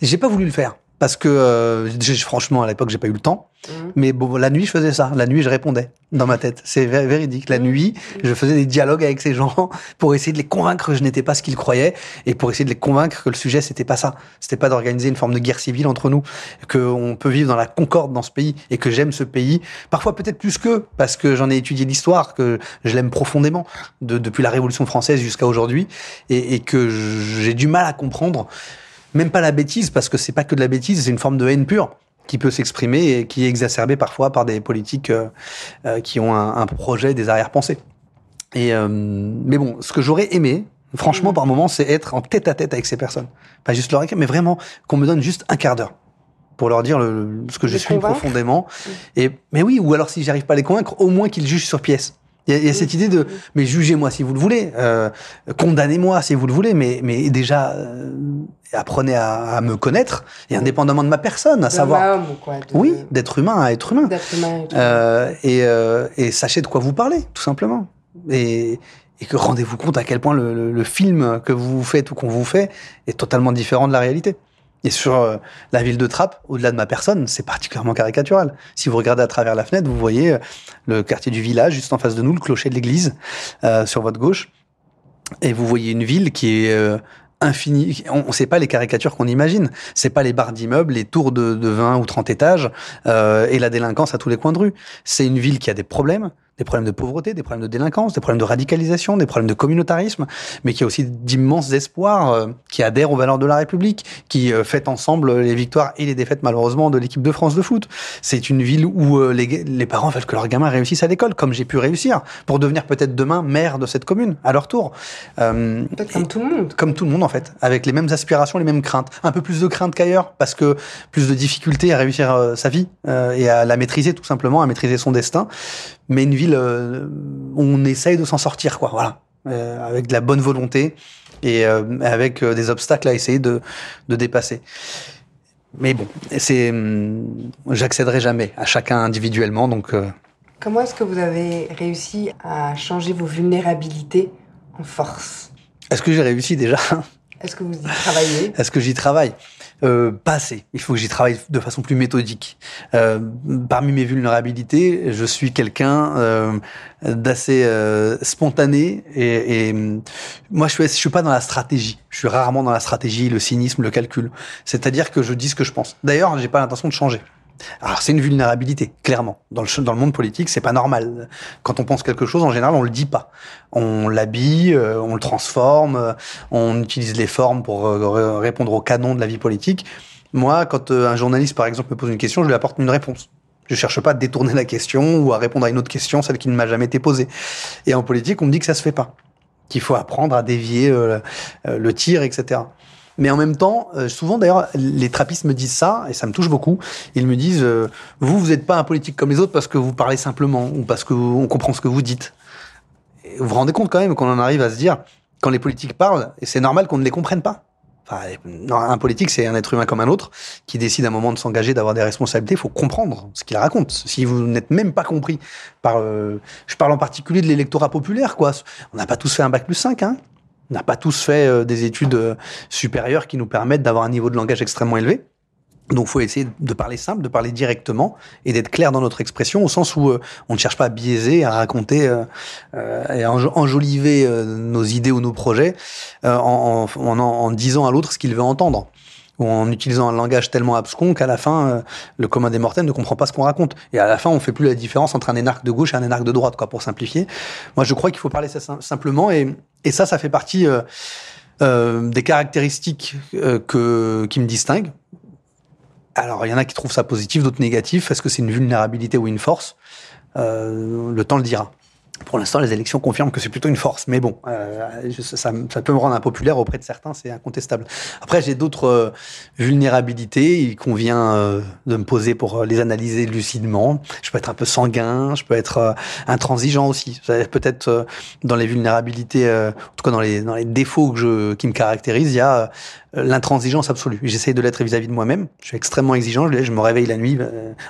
J'ai pas voulu le faire parce que euh, franchement à l'époque j'ai pas eu le temps. Mhm. mais bon la nuit je faisais ça. La nuit je répondais dans ma tête. C'est véridique. La nuit je faisais des dialogues avec ces gens pour essayer de les convaincre que je n'étais pas ce qu'ils croyaient et pour essayer de les convaincre que le sujet c'était pas ça. C'était pas d'organiser une forme de guerre civile entre nous que on peut vivre dans la concorde dans ce pays et que j'aime ce pays. Parfois peut-être plus qu'eux parce que j'en ai étudié l'histoire que je l'aime profondément de, depuis la Révolution française jusqu'à aujourd'hui et, et que j'ai du mal à comprendre même pas la bêtise, parce que c'est pas que de la bêtise, c'est une forme de haine pure qui peut s'exprimer et qui est exacerbée parfois par des politiques euh, euh, qui ont un, un, projet, des arrière-pensées. Et euh, mais bon, ce que j'aurais aimé, franchement, par moment, c'est être en tête à tête avec ces personnes, pas juste leur écrire, mais vraiment qu'on me donne juste un quart d'heure pour leur dire le, ce que je suis profondément. Et mais oui, ou alors si j'arrive pas à les convaincre, au moins qu'ils jugent sur pièce. Il y, a, il y a cette idée de, mais jugez-moi si vous le voulez, euh, condamnez-moi si vous le voulez, mais, mais déjà euh, apprenez à, à, me connaître et indépendamment de ma personne, à savoir, quoi, de... oui, d'être humain à être humain, humain, euh, et, euh, et sachez de quoi vous parlez, tout simplement, et, et que rendez-vous compte à quel point le, le, le film que vous faites ou qu'on vous fait est totalement différent de la réalité. Et sur euh, la ville de Trappes, au-delà de ma personne, c'est particulièrement caricatural. Si vous regardez à travers la fenêtre, vous voyez euh, le quartier du village, juste en face de nous, le clocher de l'église, euh, sur votre gauche. Et vous voyez une ville qui est On ne sait pas les caricatures qu'on imagine. C'est pas les barres d'immeubles, les tours de, de 20 ou 30 étages euh, et la délinquance à tous les coins de rue. C'est une ville qui a des problèmes, des problèmes de pauvreté, des problèmes de délinquance, des problèmes de radicalisation, des problèmes de communautarisme, mais qui a aussi d'immenses espoirs, euh, qui adhèrent aux valeurs de la République, qui euh, fêtent ensemble les victoires et les défaites malheureusement de l'équipe de France de foot. C'est une ville où euh, les, les, parents veulent que leurs gamins réussissent à l'école, comme j'ai pu réussir, pour devenir peut-être demain maire de cette commune, à leur tour. Euh, comme tout le monde. Comme tout le monde en fait, avec les mêmes aspirations, les mêmes craintes. Un peu plus de craintes qu'ailleurs, parce que plus de difficultés à réussir euh, sa vie et à la maîtriser tout simplement, à maîtriser son destin mais une ville euh, où on essaye de s'en sortir, quoi. Voilà, euh, avec de la bonne volonté et euh, avec des obstacles à essayer de, de dépasser. Mais bon, c'est, hum, j'accéderai jamais à chacun individuellement, donc. Comment est-ce que vous avez réussi à changer vos vulnérabilités en force? Est-ce que j'ai réussi déjà? Est-ce que vous y travaillez? Est-ce que j'y travaille? Euh, Pas assez. Il faut que j'y travaille de façon plus méthodique. Euh, parmi mes vulnérabilités, je suis quelqu'un euh, d'assez euh, spontané et, et, moi je je suis pas dans la stratégie. Je suis rarement dans la stratégie, le cynisme, le calcul. C'est-à-dire que je dis ce que je pense. D'ailleurs, j'ai pas l'intention de changer. Alors c'est une vulnérabilité, clairement. Dans le, monde politique, c'est pas normal. Quand on pense quelque chose, en général, on le dit pas. On l'habille, euh, on le transforme, euh, on utilise les formes pour euh, répondre au canon de la vie politique. Moi, quand un journaliste, par exemple, me pose une question, je lui apporte une réponse. Je cherche pas à détourner la question ou à répondre à une autre question, celle qui ne m'a jamais été posée. Et en politique, on me dit que ça se fait pas, qu'il faut apprendre à dévier le tir, etc. Mais en même temps, euh, souvent d'ailleurs, les trappistes me disent ça, et ça me touche beaucoup. Ils me disent, euh, vous, vous n'êtes pas un politique comme les autres parce que vous parlez simplement, ou parce qu'on comprend ce que vous dites. vous vous rendez compte quand même qu'on en arrive à se dire, quand les politiques parlent, c'est normal qu'on ne les comprenne pas. Enfin, un politique, c'est un être humain comme un autre qui décide à un moment de s'engager, d'avoir des responsabilités. Il faut comprendre ce qu'il raconte. Si vous n'êtes même pas compris par, euh, je parle en particulier de l'électorat populaire, quoi. On n'a pas tous fait un bac plus 5, hein. N'a pas tous fait euh, des études euh, supérieures qui nous permettent d'avoir un niveau de langage extrêmement élevé. Donc, faut essayer de parler simple, de parler directement et d'être clair dans notre expression, au sens où euh, on ne cherche pas à biaiser, à raconter euh, euh et à enjoliver nos idées ou nos projets en, en, en, disant à l'autre ce qu'il veut entendre en utilisant un langage tellement abscon qu'à la fin, le commun des mortels ne comprend pas ce qu'on raconte. Et à la fin, on fait plus la différence entre un énarque de gauche et un énarque de droite, quoi, pour simplifier. Moi, je crois qu'il faut parler ça simplement, et, ça, ça fait partie euh, des caractéristiques que, qui me distinguent alors, il y en a qui trouvent ça positif, d'autres négatif. Est-ce que c'est une vulnérabilité ou une force? Euh, Le temps le dira. Pour l'instant, les élections confirment que c'est plutôt une force. Mais bon, euh, ça, ça, peut me rendre impopulaire auprès de certains, c'est incontestable. Après, j'ai d'autres euh, vulnérabilités. Il convient euh, de me poser pour les analyser lucidement. Je peux être un peu sanguin, je peux être intransigeant aussi. Peut-être dans les vulnérabilités, en tout cas dans les, dans les défauts que je, qui me caractérisent, il y a l'intransigeance absolue. J'essaye de l'être vis-à-vis de moi-même. Je suis extrêmement exigeant. Je, me réveille la nuit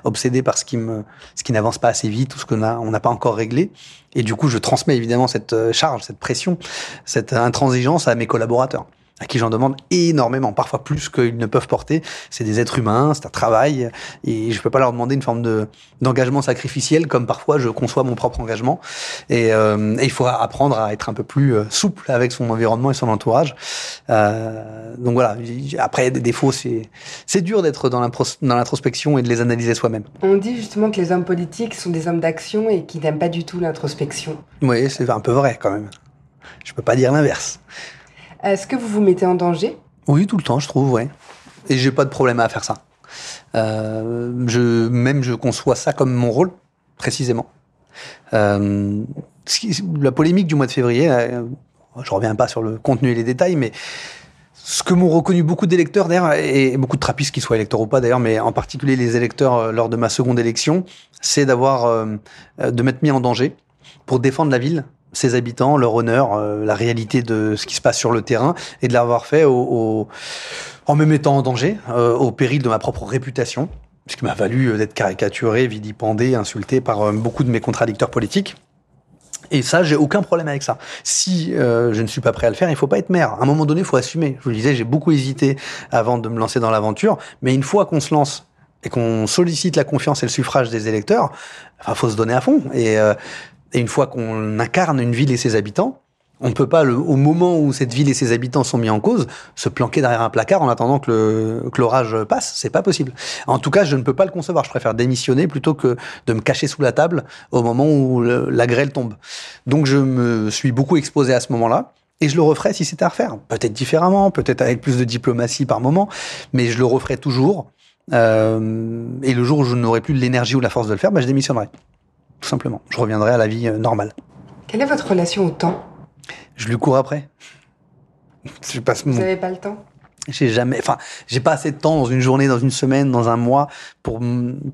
obsédé par ce qui me, ce qui n'avance pas assez vite, tout ce qu'on a, on n'a pas encore réglé. Et du coup, je transmets évidemment cette euh, charge, cette pression, cette intransigeance à mes collaborateurs à qui j'en demande énormément, parfois plus qu'ils ne peuvent porter. C'est des êtres humains, c'est un travail, et je peux pas leur demander une forme de d'engagement sacrificiel comme parfois je conçois mon propre engagement. Et, euh, et, il faut apprendre à être un peu plus euh, souple avec son environnement et son entourage. Euh, donc voilà. Après, des défauts, c'est c'est dur d'être dans l'introspection et de les analyser soi-même. On dit justement que les hommes politiques sont des hommes d'action et qui n'aiment pas du tout l'introspection. Oui, c'est un peu vrai quand même. Je peux pas dire l'inverse. Est-ce que vous vous mettez en danger? Oui, tout le temps, je trouve, ouais. Et j'ai pas de problème à faire ça. Euh, même je conçois ça comme mon rôle, précisément. Euh, la polémique du mois de février, euh, je reviens pas sur le contenu et les détails, mais ce que m'ont reconnu beaucoup d'électeurs d'ailleurs, et beaucoup de trappistes, qu'ils soient électeurs ou pas d'ailleurs, mais en particulier les électeurs lors de ma seconde élection, c'est d'avoir, de m'être mis en danger pour défendre la ville ses habitants, leur honneur, euh, la réalité de ce qui se passe sur le terrain, et de l'avoir fait au, en me mettant en danger, euh, au péril de ma propre réputation, ce qui m'a valu euh, d'être caricaturé, vilipendé, insulté par beaucoup de mes contradicteurs politiques. Et ça, j'ai aucun problème avec ça. Si je ne suis pas prêt à le faire, il faut pas être maire. À un moment donné, il faut assumer. Je vous le disais, j'ai beaucoup hésité avant de me lancer dans l'aventure, mais une fois qu'on se lance et qu'on sollicite la confiance et le suffrage des électeurs, il faut se donner à fond. Et et une fois qu'on incarne une ville et ses habitants, on ne peut pas, au moment où cette ville et ses habitants sont mis en cause, se planquer derrière un placard en attendant que l'orage passe. C'est pas possible. En tout cas, je ne peux pas le concevoir. Je préfère démissionner plutôt que de me cacher sous la table au moment où la grêle tombe. Donc, je me suis beaucoup exposé à ce moment-là. Et je le referai si c'était à refaire. Peut-être différemment, peut-être avec plus de diplomatie par moment, mais je le referai toujours. Euh, et le jour où je n'aurai plus l'énergie ou la force de le faire, bah, je démissionnerai tout simplement. Je reviendrai à la vie euh, normale. Quelle est votre relation au temps? Je lui cours après. Je passe Vous n'avez pas le temps? J'ai jamais, enfin, j'ai pas assez de temps dans une journée, dans une semaine, dans un mois pour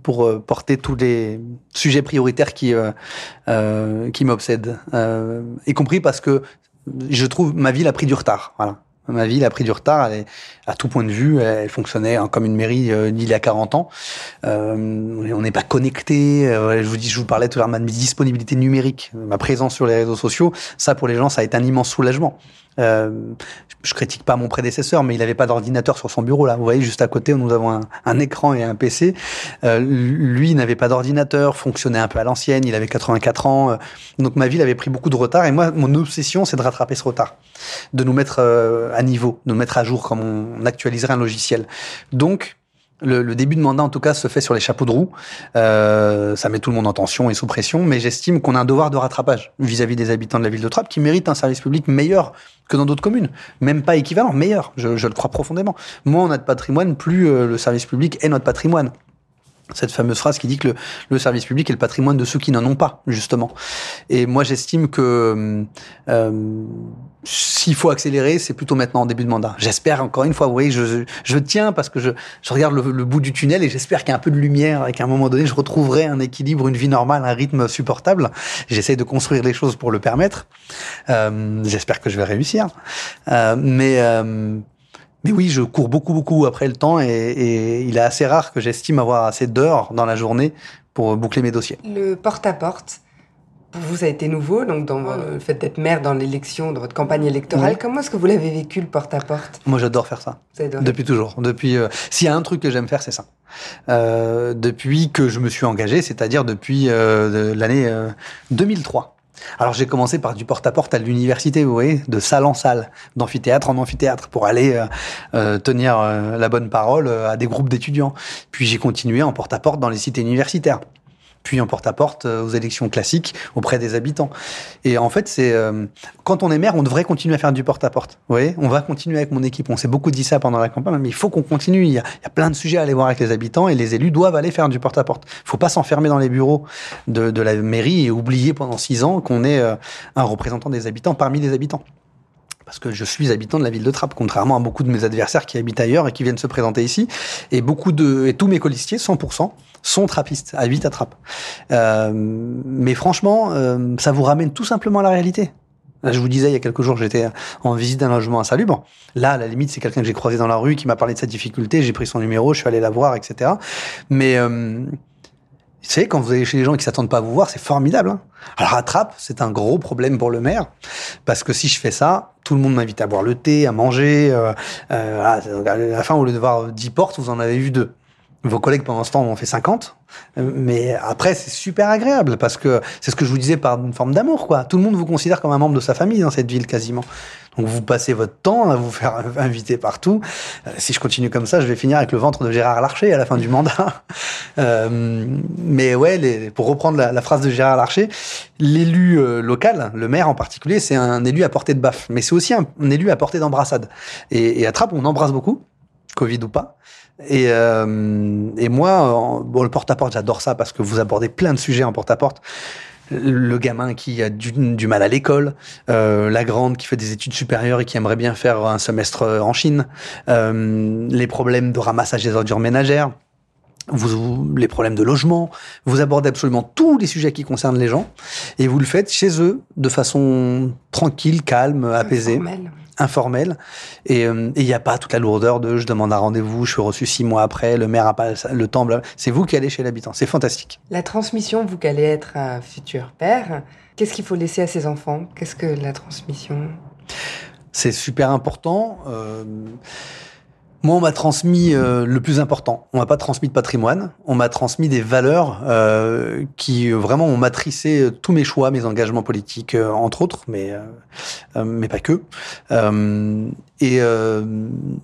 pour euh, porter tous les sujets prioritaires qui euh, euh qui m'obsèdent, y compris parce que je trouve ma ville a pris du retard. Voilà. Ma ville a pris du retard, elle est, à tout point de vue, elle fonctionnait hein, comme une mairie euh, d'il y a 40 ans. Euh, on n'est pas connecté. Euh, je vous dis, je vous parlais tout à l'heure de ma disponibilité numérique, ma présence sur les réseaux sociaux. Ça, pour les gens, ça a été un immense soulagement. Euh, je critique pas mon prédécesseur, mais il n'avait pas d'ordinateur sur son bureau là. Vous voyez, juste à côté, nous avons un, écran et un PC. Euh, lui n'avait pas d'ordinateur, fonctionnait un peu à l'ancienne. Il avait 84 ans, euh, donc ma ville avait pris beaucoup de retard. Et moi, mon obsession, c'est de rattraper ce retard, de nous mettre à niveau, de nous mettre à jour comme on actualiserait un logiciel. Donc le, le, début de mandat, en tout cas, se fait sur les chapeaux de roue. Euh, ça met tout le monde en tension et sous pression, mais j'estime qu'on a un devoir de rattrapage vis-à-vis des habitants de la ville de Trappes qui méritent un service public meilleur que dans d'autres communes. Même pas équivalent, meilleur. Je, je, le crois profondément. Moins on a de patrimoine, plus euh, le service public est notre patrimoine. cette fameuse phrase qui dit que le, le, service public est le patrimoine de ceux qui n'en ont pas, justement. Et moi, j'estime que euh, s'il faut accélérer, c'est plutôt maintenant en début de mandat. J'espère, encore une fois, vous voyez, je, je tiens parce que je, je regarde le, le, bout du tunnel et j'espère qu'il y a un peu de lumière et qu'à un moment donné, je retrouverai un équilibre, une vie normale, un rythme supportable. J'essaie de construire les choses pour le permettre. Euh, j'espère que je vais réussir. Euh, mais... Euh, mais oui, je cours beaucoup, beaucoup après le temps et, et il est assez rare que j'estime avoir assez d'heures dans la journée pour boucler mes dossiers. Le porte-à-porte, pour vous, ça a été nouveau, donc dans le fait d'être maire dans l'élection, dans votre campagne électorale. Oui. Comment est-ce que vous l'avez vécu, le porte-à-porte? Moi, j'adore faire ça. Depuis toujours. Depuis, euh, s'il y a un truc que j'aime faire, c'est ça. Euh, depuis que je me suis engagé, c'est-à-dire depuis euh, l'année 2003. Alors j'ai commencé par du porte-à-porte à, l'université, vous voyez, de salle en salle, d'amphithéâtre en amphithéâtre, pour aller euh, euh, tenir euh, la bonne parole à des groupes d'étudiants. Puis j'ai continué en porte-à-porte dans les cités universitaires puis en porte-à-porte -porte aux élections classiques auprès des habitants. Et en fait, c'est euh, quand on est maire, on devrait continuer à faire du porte-à-porte. -porte. Vous voyez, on va continuer avec mon équipe. On s'est beaucoup dit ça pendant la campagne, mais il faut qu'on continue. Il y, a, plein de sujets à aller voir avec les habitants et les élus doivent aller faire du porte-à-porte. Il faut pas s'enfermer dans les bureaux de, de, la mairie et oublier pendant six ans qu'on est euh, un représentant des habitants parmi les habitants parce que je suis habitant de la ville de Trappes, contrairement à beaucoup de mes adversaires qui habitent ailleurs et qui viennent se présenter ici. Et beaucoup de, et tous mes colistiers, 100%, sont trappistes, habitent à Trappes. Euh, mais franchement, euh, ça vous ramène tout simplement à la réalité. Là, je vous disais, il y a quelques jours, j'étais en visite d'un logement insalubre. Là, à la limite, c'est quelqu'un que j'ai croisé dans la rue qui m'a parlé de sa difficulté. J'ai pris son numéro, je suis allé la voir, etc. Mais euh, vous savez, quand vous allez chez les gens qui s'attendent pas à vous voir, c'est formidable. Hein Alors à Trappes, c'est un gros problème pour le maire, parce que si je fais ça, tout le monde m'invite à boire le thé, à manger. Euh, euh, à la fin, au lieu de voir 10 portes, vous en avez vu deux. Vos collègues pendant ce temps ont fait 50. Mais après, c'est super agréable parce que c'est ce que je vous disais par une forme d'amour, quoi. Tout le monde vous considère comme un membre de sa famille dans cette ville quasiment. Donc vous passez votre temps à vous faire inviter partout. Euh, si je continue comme ça, je vais finir avec le ventre de Gérard Larcher à la fin du mandat. Euh, mais ouais, pour reprendre la, phrase de Gérard Larcher, l'élu euh, local, le maire en particulier, c'est un élu à portée de baffe, mais c'est aussi un, élu à portée d'embrassade. Et, et à Trappes, on embrasse beaucoup, Covid ou pas. Et, euh, et moi, bon, le porte-à-porte, j'adore ça parce que vous abordez plein de sujets en porte-à-porte. Le gamin qui a du, mal à l'école, euh, la grande qui fait des études supérieures et qui aimerait bien faire un semestre en Chine, euh, les problèmes de ramassage des ordures ménagères, vous, les problèmes de logement, vous abordez absolument tous les sujets qui concernent les gens et vous le faites chez eux de façon tranquille, calme, apaisée. Informel et il n'y a pas toute la lourdeur de je demande un rendez-vous, je suis reçu six mois après, le maire a pas le temps, c'est vous qui allez chez l'habitant, c'est fantastique. La transmission, vous qui allez être un futur père, qu'est-ce qu'il faut laisser à ses enfants? Qu'est-ce que la transmission? C'est super important. Euh... Moi, on m'a transmis euh, le plus important. On m'a pas transmis de patrimoine. On m'a transmis des valeurs euh, qui vraiment ont matricé euh, tous mes choix, mes engagements politiques, euh, entre autres, mais euh, mais pas que. et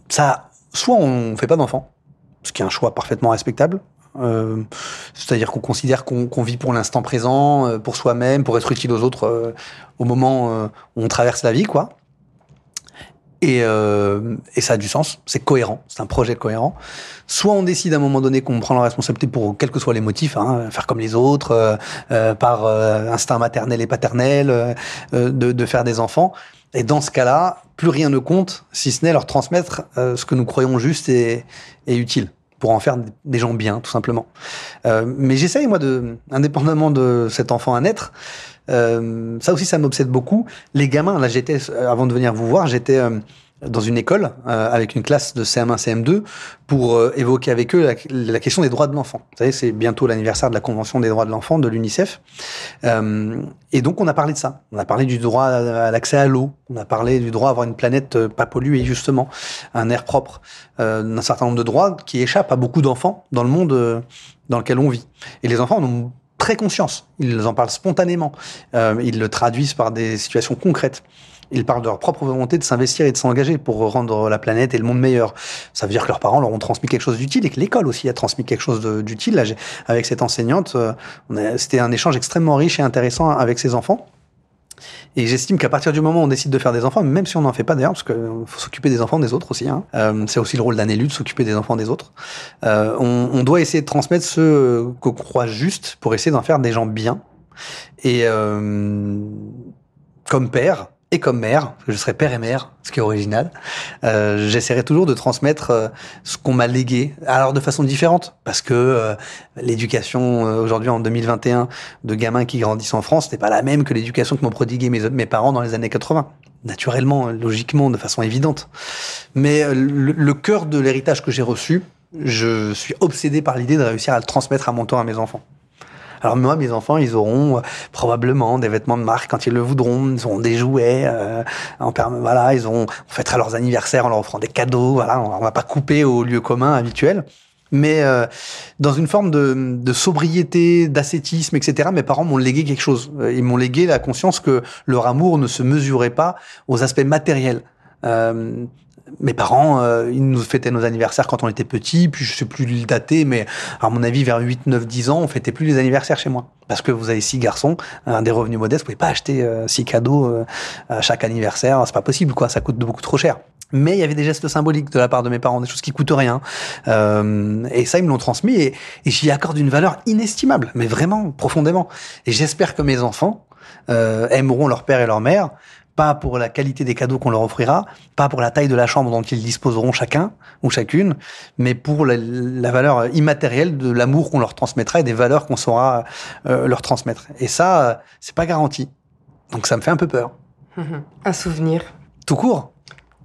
ça, soit on fait pas d'enfants, ce qui est un choix parfaitement respectable. C'est-à-dire qu'on considère qu'on qu vit pour l'instant présent, pour soi-même, pour être utile aux autres au moment où on traverse la vie, quoi. Et, euh, et, ça a du sens, c'est cohérent, c'est un projet cohérent. Soit on décide à un moment donné qu'on prend la responsabilité pour quels que soient les motifs, hein, faire comme les autres, euh, euh, par euh, instinct maternel et paternel, euh, de, de, faire des enfants. Et dans ce cas-là, plus rien ne compte, si ce n'est leur transmettre ce que nous croyons juste et, et, utile pour en faire des gens bien, tout simplement. mais j'essaye, moi, de, indépendamment de cet enfant à naître, euh, ça aussi, ça m'obsède beaucoup. Les gamins, là, j'étais, euh, avant de venir vous voir, j'étais euh, dans une école euh, avec une classe de CM1, CM2 pour euh, évoquer avec eux la, la, question des droits de l'enfant. Vous savez, c'est bientôt l'anniversaire de la Convention des droits de l'enfant de l'UNICEF. Euh, et donc, on a parlé de ça. On a parlé du droit à, l'accès à l'eau. On a parlé du droit à avoir une planète pas polluée, justement, un air propre, un certain nombre de droits qui échappent à beaucoup d'enfants dans le monde dans lequel on vit. Et les enfants en ont très conscience. Ils en parlent spontanément. Euh, ils le traduisent par des situations concrètes. Ils parlent de leur propre volonté de s'investir et de s'engager pour rendre la planète et le monde meilleur. Ça veut dire que leurs parents leur ont transmis quelque chose d'utile et que l'école aussi a transmis quelque chose d'utile. Avec cette enseignante, euh, c'était un échange extrêmement riche et intéressant avec ses enfants. Et j'estime qu'à partir du moment où on décide de faire des enfants, même si on n'en fait pas d'ailleurs, parce qu'il faut s'occuper des enfants des autres aussi, hein, euh, c'est aussi le rôle d'un élu de s'occuper des enfants des autres, euh, on, on, doit essayer de transmettre ce qu'on croit juste pour essayer d'en faire des gens bien. Et euh, comme père, comme mère, je serai père et mère, ce qui est original, euh, j'essaierai toujours de transmettre euh, ce qu'on m'a légué, alors de façon différente, parce que euh, l'éducation aujourd'hui en 2021 de gamins qui grandissent en France n'est pas la même que l'éducation que m'ont prodigué mes, mes parents dans les années 80 naturellement, logiquement, de façon évidente. Mais le, le cœur de l'héritage que j'ai reçu, je suis obsédé par l'idée de réussir à le transmettre à mon tour à mes enfants. Alors moi, mes enfants, ils auront euh, probablement des vêtements de marque quand ils le voudront. Ils auront des jouets. Euh, en voilà, ils ont. On fêtera leurs anniversaires, on leur offrant des cadeaux. Voilà, on, va pas couper au lieu commun habituel. Mais euh, dans une forme de, de sobriété, d'ascétisme, etc. Mes parents m'ont légué quelque chose. Euh, ils m'ont légué la conscience que leur amour ne se mesurait pas aux aspects matériels. Euh, mes parents, euh, ils nous fêtaient nos anniversaires quand on était petits, puis je sais plus le dater, mais à mon avis, vers 8, 9, 10 ans, on fêtait plus les anniversaires chez moi. Parce que vous avez six garçons, un des revenus modestes, vous pouvez pas acheter euh, six cadeaux euh, à chaque anniversaire, c'est pas possible, quoi, ça coûte beaucoup trop cher. Mais il y avait des gestes symboliques de la part de mes parents, des choses qui coûtent rien. Euh, et ça, ils me l'ont transmis et, et j'y accorde une valeur inestimable, mais vraiment profondément. Et j'espère que mes enfants euh, aimeront leur père et leur mère pas pour la qualité des cadeaux qu'on leur offrira, pas pour la taille de la chambre dont ils disposeront chacun ou chacune, mais pour la, la valeur immatérielle de l'amour qu'on leur transmettra et des valeurs qu'on saura euh, leur transmettre. Et ça, euh, c'est pas garanti. Donc ça me fait un peu peur. Un souvenir Tout court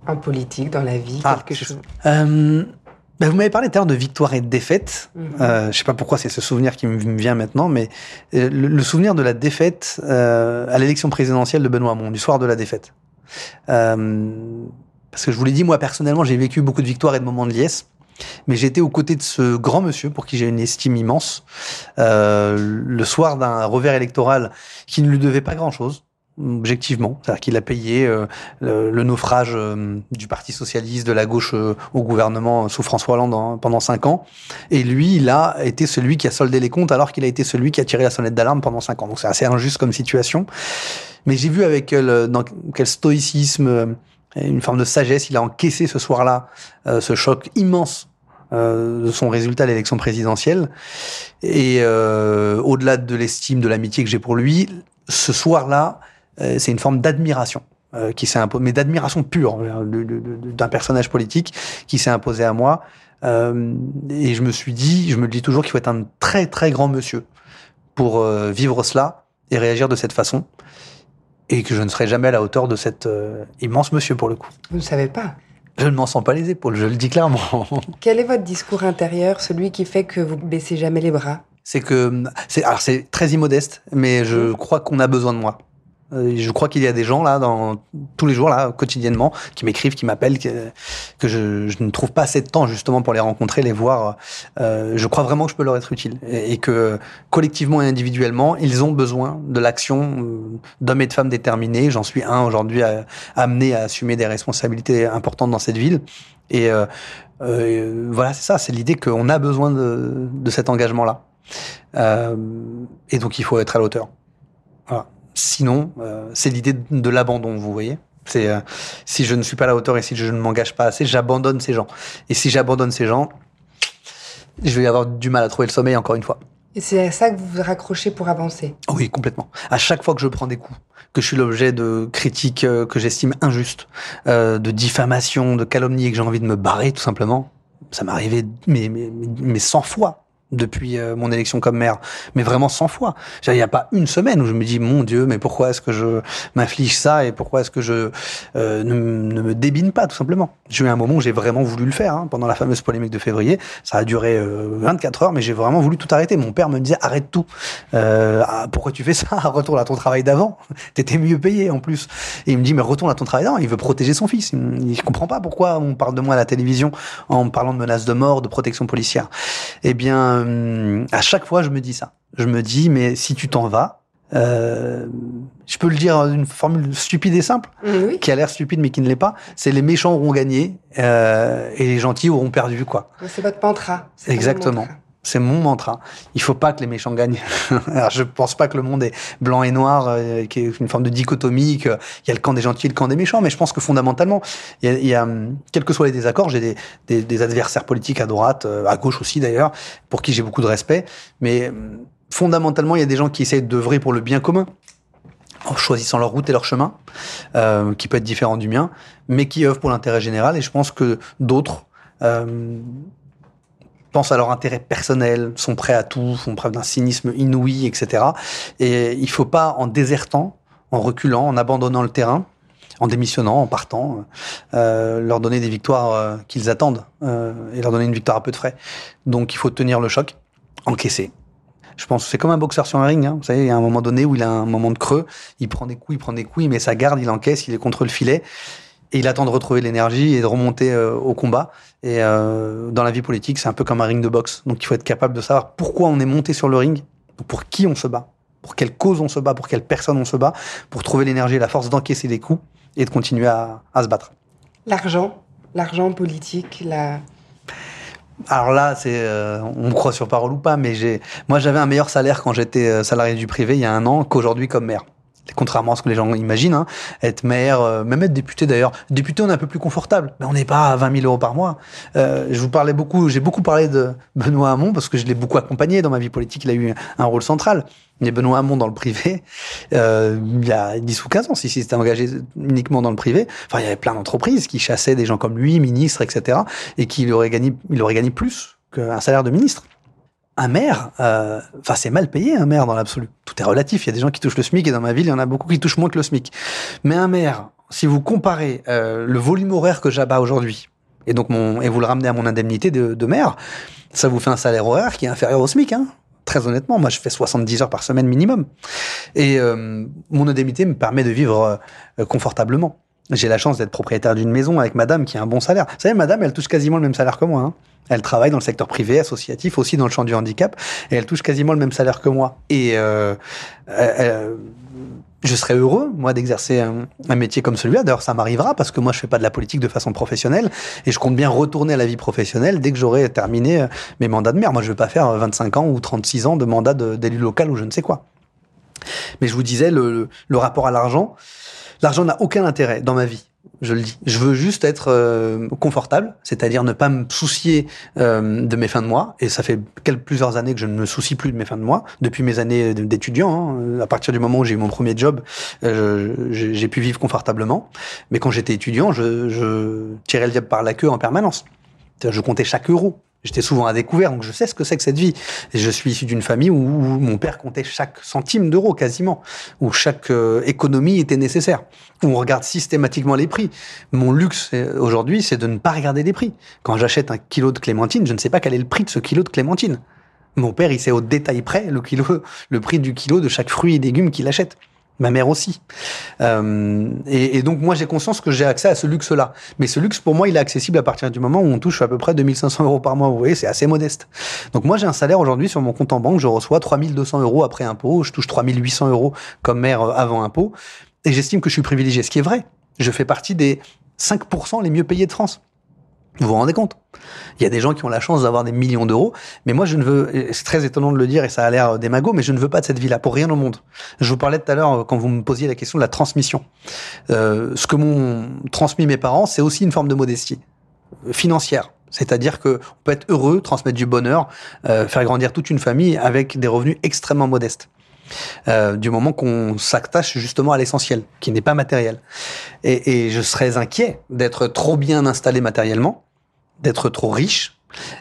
En politique, dans la vie, Ah, quelque chose. Euh, ben vous m'avez parlé tout à l'heure de victoire et de défaite. Mhm. Euh, je sais pas pourquoi c'est ce souvenir qui me vient maintenant, mais euh, le, le souvenir de la défaite euh, à l'élection présidentielle de Benoît Hamon, du soir de la défaite. Euh, parce que je vous l'ai dit, moi personnellement, j'ai vécu beaucoup de victoires et de moments de liesse. Mais j'étais aux côtés de ce grand monsieur pour qui j'ai une estime immense, euh, le soir d'un revers électoral qui ne lui devait pas grand-chose, objectivement. C'est-à-dire qu'il a payé euh, le, le naufrage euh, du Parti socialiste, de la gauche euh, au gouvernement sous François Hollande en- pendant cinq ans. Et lui, il a été celui qui a soldé les comptes alors qu'il a été celui qui a tiré la sonnette d'alarme pendant cinq ans. Donc c'est assez injuste comme situation. Mais j'ai vu avec quel, dans quel stoïcisme, euh, une forme de sagesse, il a encaissé ce soir-là euh, ce choc immense euh, de son résultat à l'élection présidentielle. Et euh, au-delà de l'estime, de l'amitié que j'ai pour lui, ce soir-là, euh, c'est une forme d'admiration euh, qui s'est imposée, mais d'admiration pure euh, de- d'un personnage politique qui s'est imposé à moi. Euh, et je me suis dit, je me le dis toujours qu'il faut être un très très grand monsieur pour euh, vivre cela et réagir de cette façon. Et que je ne serai jamais à la hauteur de cet euh, immense monsieur pour le coup. Vous ne savez pas. Je ne m'en sens pas les épaules, je le dis clairement. Quel est votre discours intérieur, celui qui fait que vous baissez jamais les bras? C'est que c'est alors c'est très immodeste, mais je crois qu'on a besoin de moi. Euh, Je crois qu'il y a des gens là, dans tous les jours là, quotidiennement, qui m'écrivent, qui m'appellent, que, je, je ne trouve pas assez de temps justement pour les rencontrer, les voir. Euh, je crois vraiment que je peux leur être utile et, que collectivement et individuellement, ils ont besoin de l'action euh, d'hommes et de femmes déterminés. J'en suis un aujourd'hui amené à assumer des responsabilités importantes dans cette ville. Et euh, euh, voilà, c'est ça, c'est l'idée qu'on a besoin de, de cet engagement-là. Euh, et donc il faut être à la hauteur. Voilà. Sinon, euh, c'est l'idée de, l'abandon, vous voyez. C'est euh, si je ne suis pas à la hauteur et si je ne m'engage pas assez, j'abandonne ces gens. Et si j'abandonne ces gens, je vais avoir du mal à trouver le sommeil encore une fois. Et c'est à ça que vous vous raccrochez pour avancer. Oui, complètement. À chaque fois que je prends des coups, que je suis l'objet de critiques euh, que j'estime injustes, euh, de diffamation, de calomnie et que j'ai envie de me barrer tout simplement, ça m'est arrivé mais, mais, mais, mais 100 fois depuis euh, mon élection comme maire, mais vraiment 100 fois. Il n'y a pas une semaine où je me dis, mon Dieu, mais pourquoi est-ce que je m'inflige ça et pourquoi est-ce que je euh, ne, ne me débine pas, tout simplement. J'ai eu un moment où j'ai vraiment voulu le faire, hein, pendant la fameuse polémique de février. Ça a duré euh, 24 heures, mais j'ai vraiment voulu tout arrêter. Mon père me disait, arrête tout. Euh, ah, pourquoi tu fais ça? Retourne à ton travail d'avant. T'étais mieux payé en plus. Et il me dit, mais retourne à ton travail d'avant. Il veut protéger son fils. Il, il comprend pas pourquoi on parle de moi à la télévision en parlant de menaces de mort, de protection policière. Eh bien, euh, à chaque fois, je me dis ça. Je me dis, mais si tu t'en vas, euh, je peux le dire d'une formule stupide et simple, Oui. qui a l'air stupide mais qui ne l'est pas. C'est les méchants auront gagné euh, et les gentils auront perdu, quoi. C'est votre mantra. Exactement. votre mantra. C'est mon mantra. Il faut pas que les méchants gagnent. Alors, je pense pas que le monde est blanc et noir, euh, qui est une forme de dichotomie, qu'il y a le camp des gentils et le camp des méchants, mais je pense que fondamentalement, il a quels que soient les désaccords, j'ai des, des, adversaires politiques à droite, euh, à gauche aussi d'ailleurs, pour qui j'ai beaucoup de respect, mais fondamentalement, il y a des gens qui essayent d'œuvrer pour le bien commun en choisissant leur route et leur chemin, euh, qui peut être différent du mien, mais qui œuvrent pour l'intérêt général. Et je pense que d'autres euh, pensent à leur intérêt personnel, sont prêts à tout, font preuve d'un cynisme inouï, etc. Et il faut pas, en désertant, en reculant, en abandonnant le terrain, en démissionnant, en partant, euh, leur donner des victoires euh, qu'ils attendent euh, et leur donner une victoire à peu de frais. Donc il faut tenir le choc, encaisser. Je pense c'est comme un boxeur sur un ring. Hein. Vous savez, il y a un moment donné où il a un moment de creux, il prend des coups, il prend des coups, il met sa garde, il encaisse, il est contre le filet. Et il attend de retrouver l'énergie et de remonter euh, au combat. Et euh, dans la vie politique, c'est un peu comme un ring de boxe. Donc il faut être capable de savoir pourquoi on est monté sur le ring, pour qui on se bat, pour quelle cause on se bat, pour quelle personne on se bat, pour trouver l'énergie et la force d'encaisser des coups et de continuer à, à se battre. L'argent, l'argent politique, la... Alors là, c'est, euh, on me croit sur parole ou pas, mais j'ai, moi j'avais un meilleur salaire quand j'étais euh, salarié du privé il y a un an qu'aujourd'hui comme maire contrairement à ce que les gens imaginent, hein, être maire, euh, même être député d'ailleurs. Député, on est un peu plus confortable, mais on n'est pas à 20 000 euros par mois. Euh, je vous parlais beaucoup, j'ai beaucoup parlé de Benoît Hamon parce que je l'ai beaucoup accompagné dans ma vie politique. Il a eu un rôle central. Mais Benoît Hamon dans le privé, euh, il y a 10 ou 15 ans, si c'était engagé uniquement dans le privé, enfin, il y avait plein d'entreprises qui chassaient des gens comme lui, ministres, etc., et qui aurait gagné, il aurait gagné plus qu'un salaire de ministre un maire, euh, enfin c'est mal payé un maire dans l'absolu. Tout est relatif. Il y a des gens qui touchent le SMIC et dans ma ville, il y en a beaucoup qui touchent moins que le SMIC. Mais un maire, si vous comparez euh, le volume horaire que j'abats aujourd'hui et donc mon et vous le ramenez à mon indemnité de, de, maire, ça vous fait un salaire horaire qui est inférieur au SMIC. Hein Très honnêtement, moi je fais 70 heures par semaine minimum et euh, mon indemnité me permet de vivre euh, confortablement. J'ai la chance d'être propriétaire d'une maison avec madame qui a un bon salaire. Vous savez, madame, elle touche quasiment le même salaire que moi. Hein. Elle travaille dans le secteur privé, associatif, aussi dans le champ du handicap, et elle touche quasiment le même salaire que moi. Et euh, euh, je serais heureux, moi, d'exercer un, métier comme celui-là. D'ailleurs, ça m'arrivera parce que moi, je fais pas de la politique de façon professionnelle, et je compte bien retourner à la vie professionnelle dès que j'aurai terminé euh, mes mandats de maire. Moi, je veux pas faire 25 ans ou 36 ans de mandat d'élu local ou je ne sais quoi. Mais je vous disais, le, le rapport à l'argent, l'argent n'a aucun intérêt dans ma vie je le dis. Je veux juste être euh, confortable, c'est-à-dire ne pas me soucier euh, de mes fins de mois. Et ça fait quelques, plusieurs années que je ne me soucie plus de mes fins de mois, depuis mes années d'étudiant. Hein. À partir du moment où j'ai eu mon premier job, euh, j'ai pu vivre confortablement. Mais quand j'étais étudiant, je, je tirais le diable par la queue en permanence. Je comptais chaque euro. J'étais souvent à découvert, donc je sais ce que c'est que cette vie. Et je suis issu d'une famille où, mon père comptait chaque centime d'euro quasiment, où chaque euh, économie était nécessaire, où on regarde systématiquement les prix. Mon luxe aujourd'hui, c'est de ne pas regarder les prix. Quand j'achète un kilo de clémentine, je ne sais pas quel est le prix de ce kilo de clémentine. Mon père, il sait au détail près le kilo, le prix du kilo de chaque fruit et légume qu'il achète ma mère aussi. Euh, et, et, donc moi j'ai conscience que j'ai accès à ce luxe-là. Mais ce luxe pour moi il est accessible à partir du moment où on touche à peu près 2500 euros par mois. Vous voyez, c'est assez modeste. Donc moi j'ai un salaire aujourd'hui sur mon compte en banque, je reçois 3200 euros après impôt, je touche 3800 euros comme mère avant impôt. Et j'estime que je suis privilégié, ce qui est vrai. Je fais partie des 5% les mieux payés de France. Vous vous rendez compte? Il y a des gens qui ont la chance d'avoir des millions d'euros, mais moi je ne veux, c'est très étonnant de le dire et ça a l'air démago, mais je ne veux pas de cette vie-là pour rien au monde. Je vous parlais tout à l'heure quand vous me posiez la question de la transmission. Euh, ce que m'ont transmis mes parents, c'est aussi une forme de modestie financière. C'est-à-dire que on peut être heureux, transmettre du bonheur, euh, faire grandir toute une famille avec des revenus extrêmement modestes. Euh, du moment qu'on s'attache justement à l'essentiel, qui n'est pas matériel. Et, et je serais inquiet d'être trop bien installé matériellement, d'être trop riche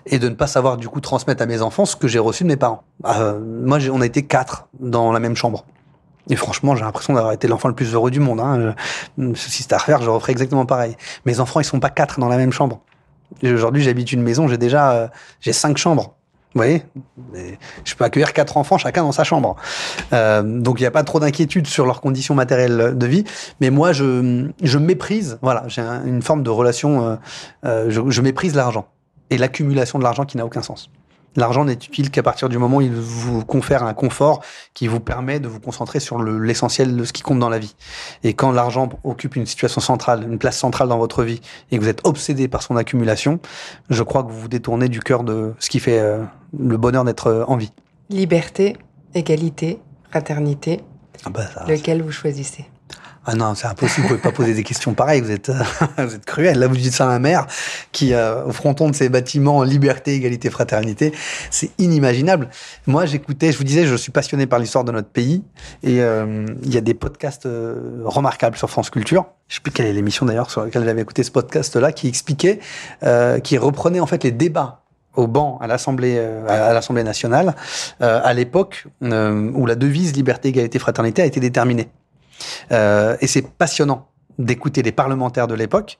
et de ne pas savoir du coup transmettre à mes enfants ce que j'ai reçu de mes parents. Euh, moi, on a été quatre dans la même chambre. Et franchement, j'ai l'impression d'avoir été l'enfant le plus heureux du monde. Hein. Si c'était à refaire, je referais exactement pareil. Mes enfants, ils sont pas quatre dans la même chambre. Aujourd'hui, j'habite une maison, j'ai déjà euh, j'ai cinq chambres. Vous voyez? Je peux accueillir quatre enfants, chacun dans sa chambre. Euh, donc il n'y a pas trop d'inquiétude sur leurs conditions matérielles de vie. Mais moi, je, je méprise, voilà, j'ai un, une forme de relation, euh, euh, je, je méprise l'argent et l'accumulation de l'argent qui n'a aucun sens. L'argent n'est utile qu'à partir du moment où il vous confère un confort qui vous permet de vous concentrer sur l'essentiel de ce qui compte dans la vie. Et quand l'argent occupe une situation centrale, une place centrale dans votre vie, et que vous êtes obsédé par son accumulation, je crois que vous vous détournez du cœur de ce qui fait euh, le bonheur d'être euh, en vie. Liberté, égalité, fraternité. Ah bah lequel vous choisissez? Ah non, c'est impossible, vous pouvez pas poser des questions pareilles, vous êtes, vous êtes cruel. Là, vous dites ça à un maire qui, euh, au fronton de ses bâtiments, liberté, égalité, fraternité, c'est inimaginable. Moi, j'écoutais, je vous disais, je suis passionné par l'histoire de notre pays et euh, il y a des podcasts euh, remarquables sur France Culture. Je sais plus quelle est l'émission d'ailleurs sur laquelle j'avais écouté ce podcast-là qui expliquait, qui reprenait en fait les débats au banc à l'Assemblée à l'Assemblée nationale à l'époque où la devise liberté, égalité, fraternité a été déterminée. Euh, et c'est passionnant d'écouter les parlementaires de l'époque,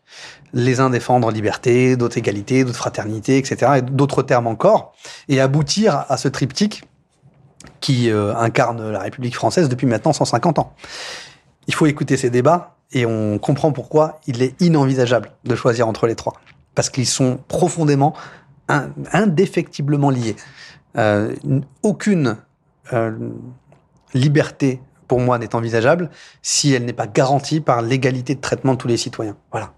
les uns défendre liberté, d'autres égalité, d'autres fraternité, etc., et d'autres termes encore, et aboutir à ce triptyque qui euh, incarne la République française depuis maintenant 150 ans. Il faut écouter ces débats et on comprend pourquoi il est inenvisageable de choisir entre les trois, parce qu'ils sont profondément, indéfectiblement liés. Euh, aucune liberté pour moi, n'est envisageable si elle n'est pas garantie par l'égalité de traitement de tous les citoyens. Voilà.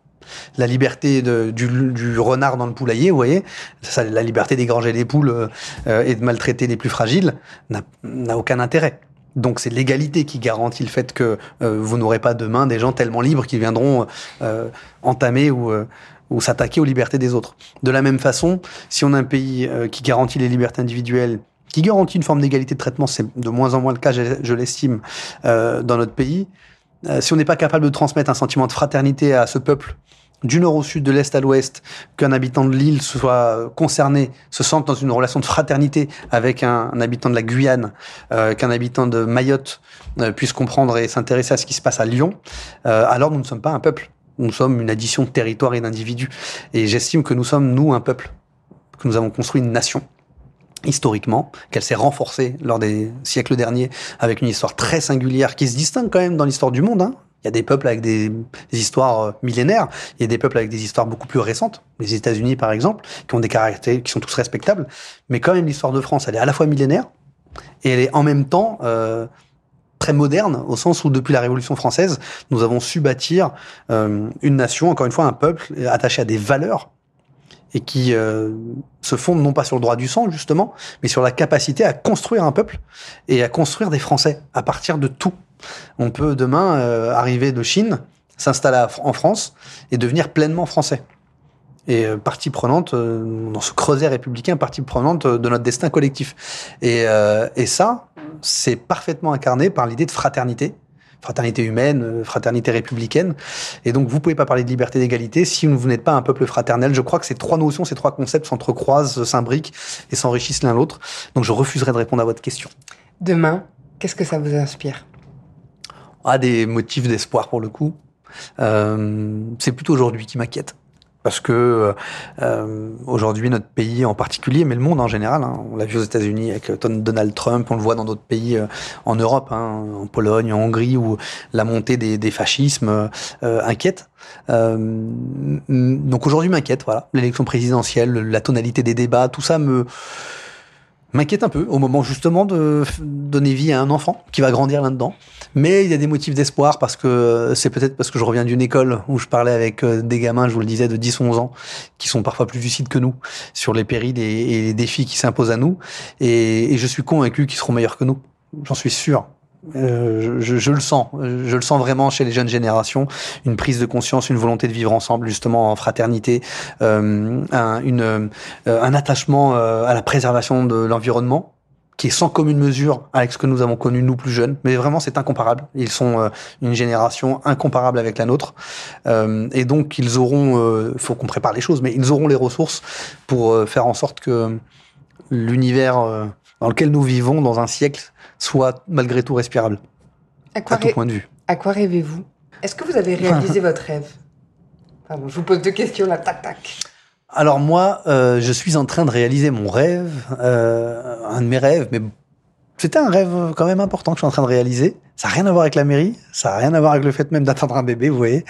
La liberté de, du, renard dans le poulailler, vous voyez, ça, la liberté d'égranger les poules euh, et de maltraiter les plus fragiles n'a aucun intérêt. Donc c'est l'égalité qui garantit le fait que euh, vous n'aurez pas demain des gens tellement libres qui viendront euh, entamer ou, ou s'attaquer aux libertés des autres. De la même façon, si on a un pays qui garantit les libertés individuelles qui garantit une forme d'égalité de traitement, c'est de moins en moins le cas, je, l'estime, euh, dans notre pays. Euh, si on n'est pas capable de transmettre un sentiment de fraternité à ce peuple, du nord au sud, de l'est à l'ouest, qu'un habitant de l'île soit concerné, se sente dans une relation de fraternité avec un, habitant de la Guyane, euh, qu'un habitant de Mayotte euh, puisse comprendre et s'intéresser à ce qui se passe à Lyon, euh, alors nous ne sommes pas un peuple. Nous sommes une addition de territoires et d'individus. Et j'estime que nous sommes, nous, un peuple, que nous avons construit une nation historiquement, qu'elle s'est renforcée lors des siècles derniers avec une histoire très singulière qui se distingue quand même dans l'histoire du monde. Hein. Il y a des peuples avec des, histoires euh, millénaires, il y a des peuples avec des histoires beaucoup plus récentes, les États-Unis par exemple, qui ont des caractères qui sont tous respectables, mais quand même l'histoire de France, elle est à la fois millénaire et elle est en même temps euh, très moderne au sens où depuis la Révolution française, nous avons su bâtir euh, une nation, encore une fois un peuple attaché à des valeurs et qui euh, se fondent non pas sur le droit du sang justement, mais sur la capacité à construire un peuple et à construire des Français à partir de tout. On peut demain euh, arriver de Chine, s'installer en France et devenir pleinement français. Et euh, partie prenante dans ce creuset républicain, partie prenante de notre destin collectif. Et, et ça, c'est parfaitement incarné par l'idée de fraternité fraternité humaine, euh, fraternité républicaine. Et donc, vous pouvez pas parler de liberté d'égalité si vous n'êtes pas un peuple fraternel. Je crois que ces trois notions, ces trois concepts s'entrecroisent, s'imbriquent et s'enrichissent l'un l'autre. Donc, je refuserai de répondre à votre question. Demain, qu'est-ce que ça vous inspire? Ah, des motifs d'espoir pour le coup. Euh, c'est plutôt aujourd'hui qui m'inquiète parce que euh, aujourd'hui notre pays en particulier, mais le monde en général, hein, on l'a vu aux États-Unis avec Donald Trump, on le voit dans d'autres pays euh, en Europe, hein, en Pologne, en Hongrie, où la montée des, des fascismes euh, inquiète. Euh, donc aujourd'hui m'inquiète, voilà, l'élection présidentielle, la tonalité des débats, tout ça me m'inquiète un peu au moment justement de donner vie à un enfant qui va grandir là-dedans. Mais il y a des motifs d'espoir parce que c'est peut-être parce que je reviens d'une école où je parlais avec euh, des gamins, je vous le disais, de 10-11 ans, qui sont parfois plus lucides que nous sur les périls et, les défis qui s'imposent à nous. Et, et je suis convaincu qu'ils seront meilleurs que nous. J'en suis sûr. Euh, je, le sens, je le sens vraiment chez les jeunes générations, une prise de conscience, une volonté de vivre ensemble, justement en fraternité, euh, un, euh, un attachement à la préservation de l'environnement qui est sans commune mesure avec ce que nous avons connu nous plus jeunes, mais vraiment c'est incomparable. Ils sont une génération incomparable avec la nôtre, et donc ils auront, faut qu'on prépare les choses, mais ils auront les ressources pour faire en sorte que l'univers dans lequel nous vivons dans un siècle soit malgré tout respirable. À, quoi tout point de vue. À quoi rêvez-vous? Est-ce que vous avez réalisé votre rêve? Pardon, je vous pose deux questions là, tac tac. Alors moi, euh, je suis en train de réaliser mon rêve, euh, un de mes rêves, mais c'était un rêve quand même important que je suis en train de réaliser. Ça n'a rien à voir avec la mairie, ça n'a rien à voir avec le fait même d'attendre un bébé, vous voyez.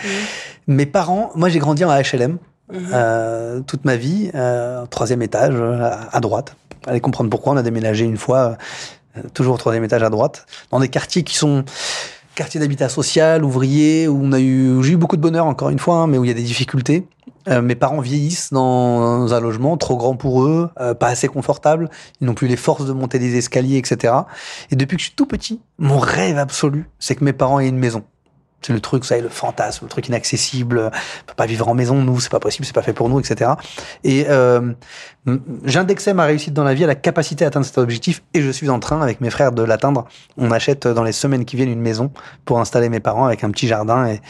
Mes parents, moi j'ai grandi en HLM, mhm. toute ma vie, troisième étage à, droite. Allez comprendre pourquoi on a déménagé une fois, toujours au troisième étage à droite, dans des quartiers qui sont quartiers d'habitat social, ouvriers, où on a eu, j'ai eu beaucoup de bonheur encore une fois, hein, mais où il y a des difficultés. Euh, mes parents vieillissent dans un logement trop grand pour eux, euh, pas assez confortable. Ils n'ont plus les forces de monter des escaliers, etc. Et depuis que je suis tout petit, mon rêve absolu, c'est que mes parents aient une maison. C'est le truc, ça est le fantasme, le truc inaccessible. On peut pas vivre en maison, nous, c'est pas possible, c'est pas fait pour nous, etc. Et euh, j'indexais ma réussite dans la vie à la capacité à atteindre cet objectif, et je suis en train, avec mes frères, de l'atteindre. On achète dans les semaines qui viennent une maison pour installer mes parents avec un petit jardin et,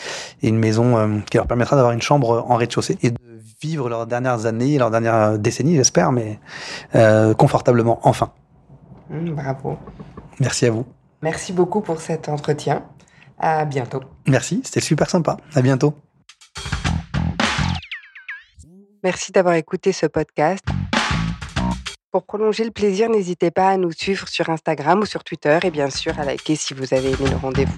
une maison euh, qui leur permettra d'avoir une chambre en rez-de-chaussée et de vivre leurs dernières années, leurs dernières décennies, j'espère, mais euh, confortablement, enfin. Mmh, bravo. Merci à vous. Merci beaucoup pour cet entretien. À bientôt. Merci, c'était super sympa. À bientôt. Merci d'avoir écouté ce podcast. Pour prolonger le plaisir, n'hésitez pas à nous suivre sur Instagram ou sur Twitter et bien sûr à liker si vous avez aimé le rendez-vous.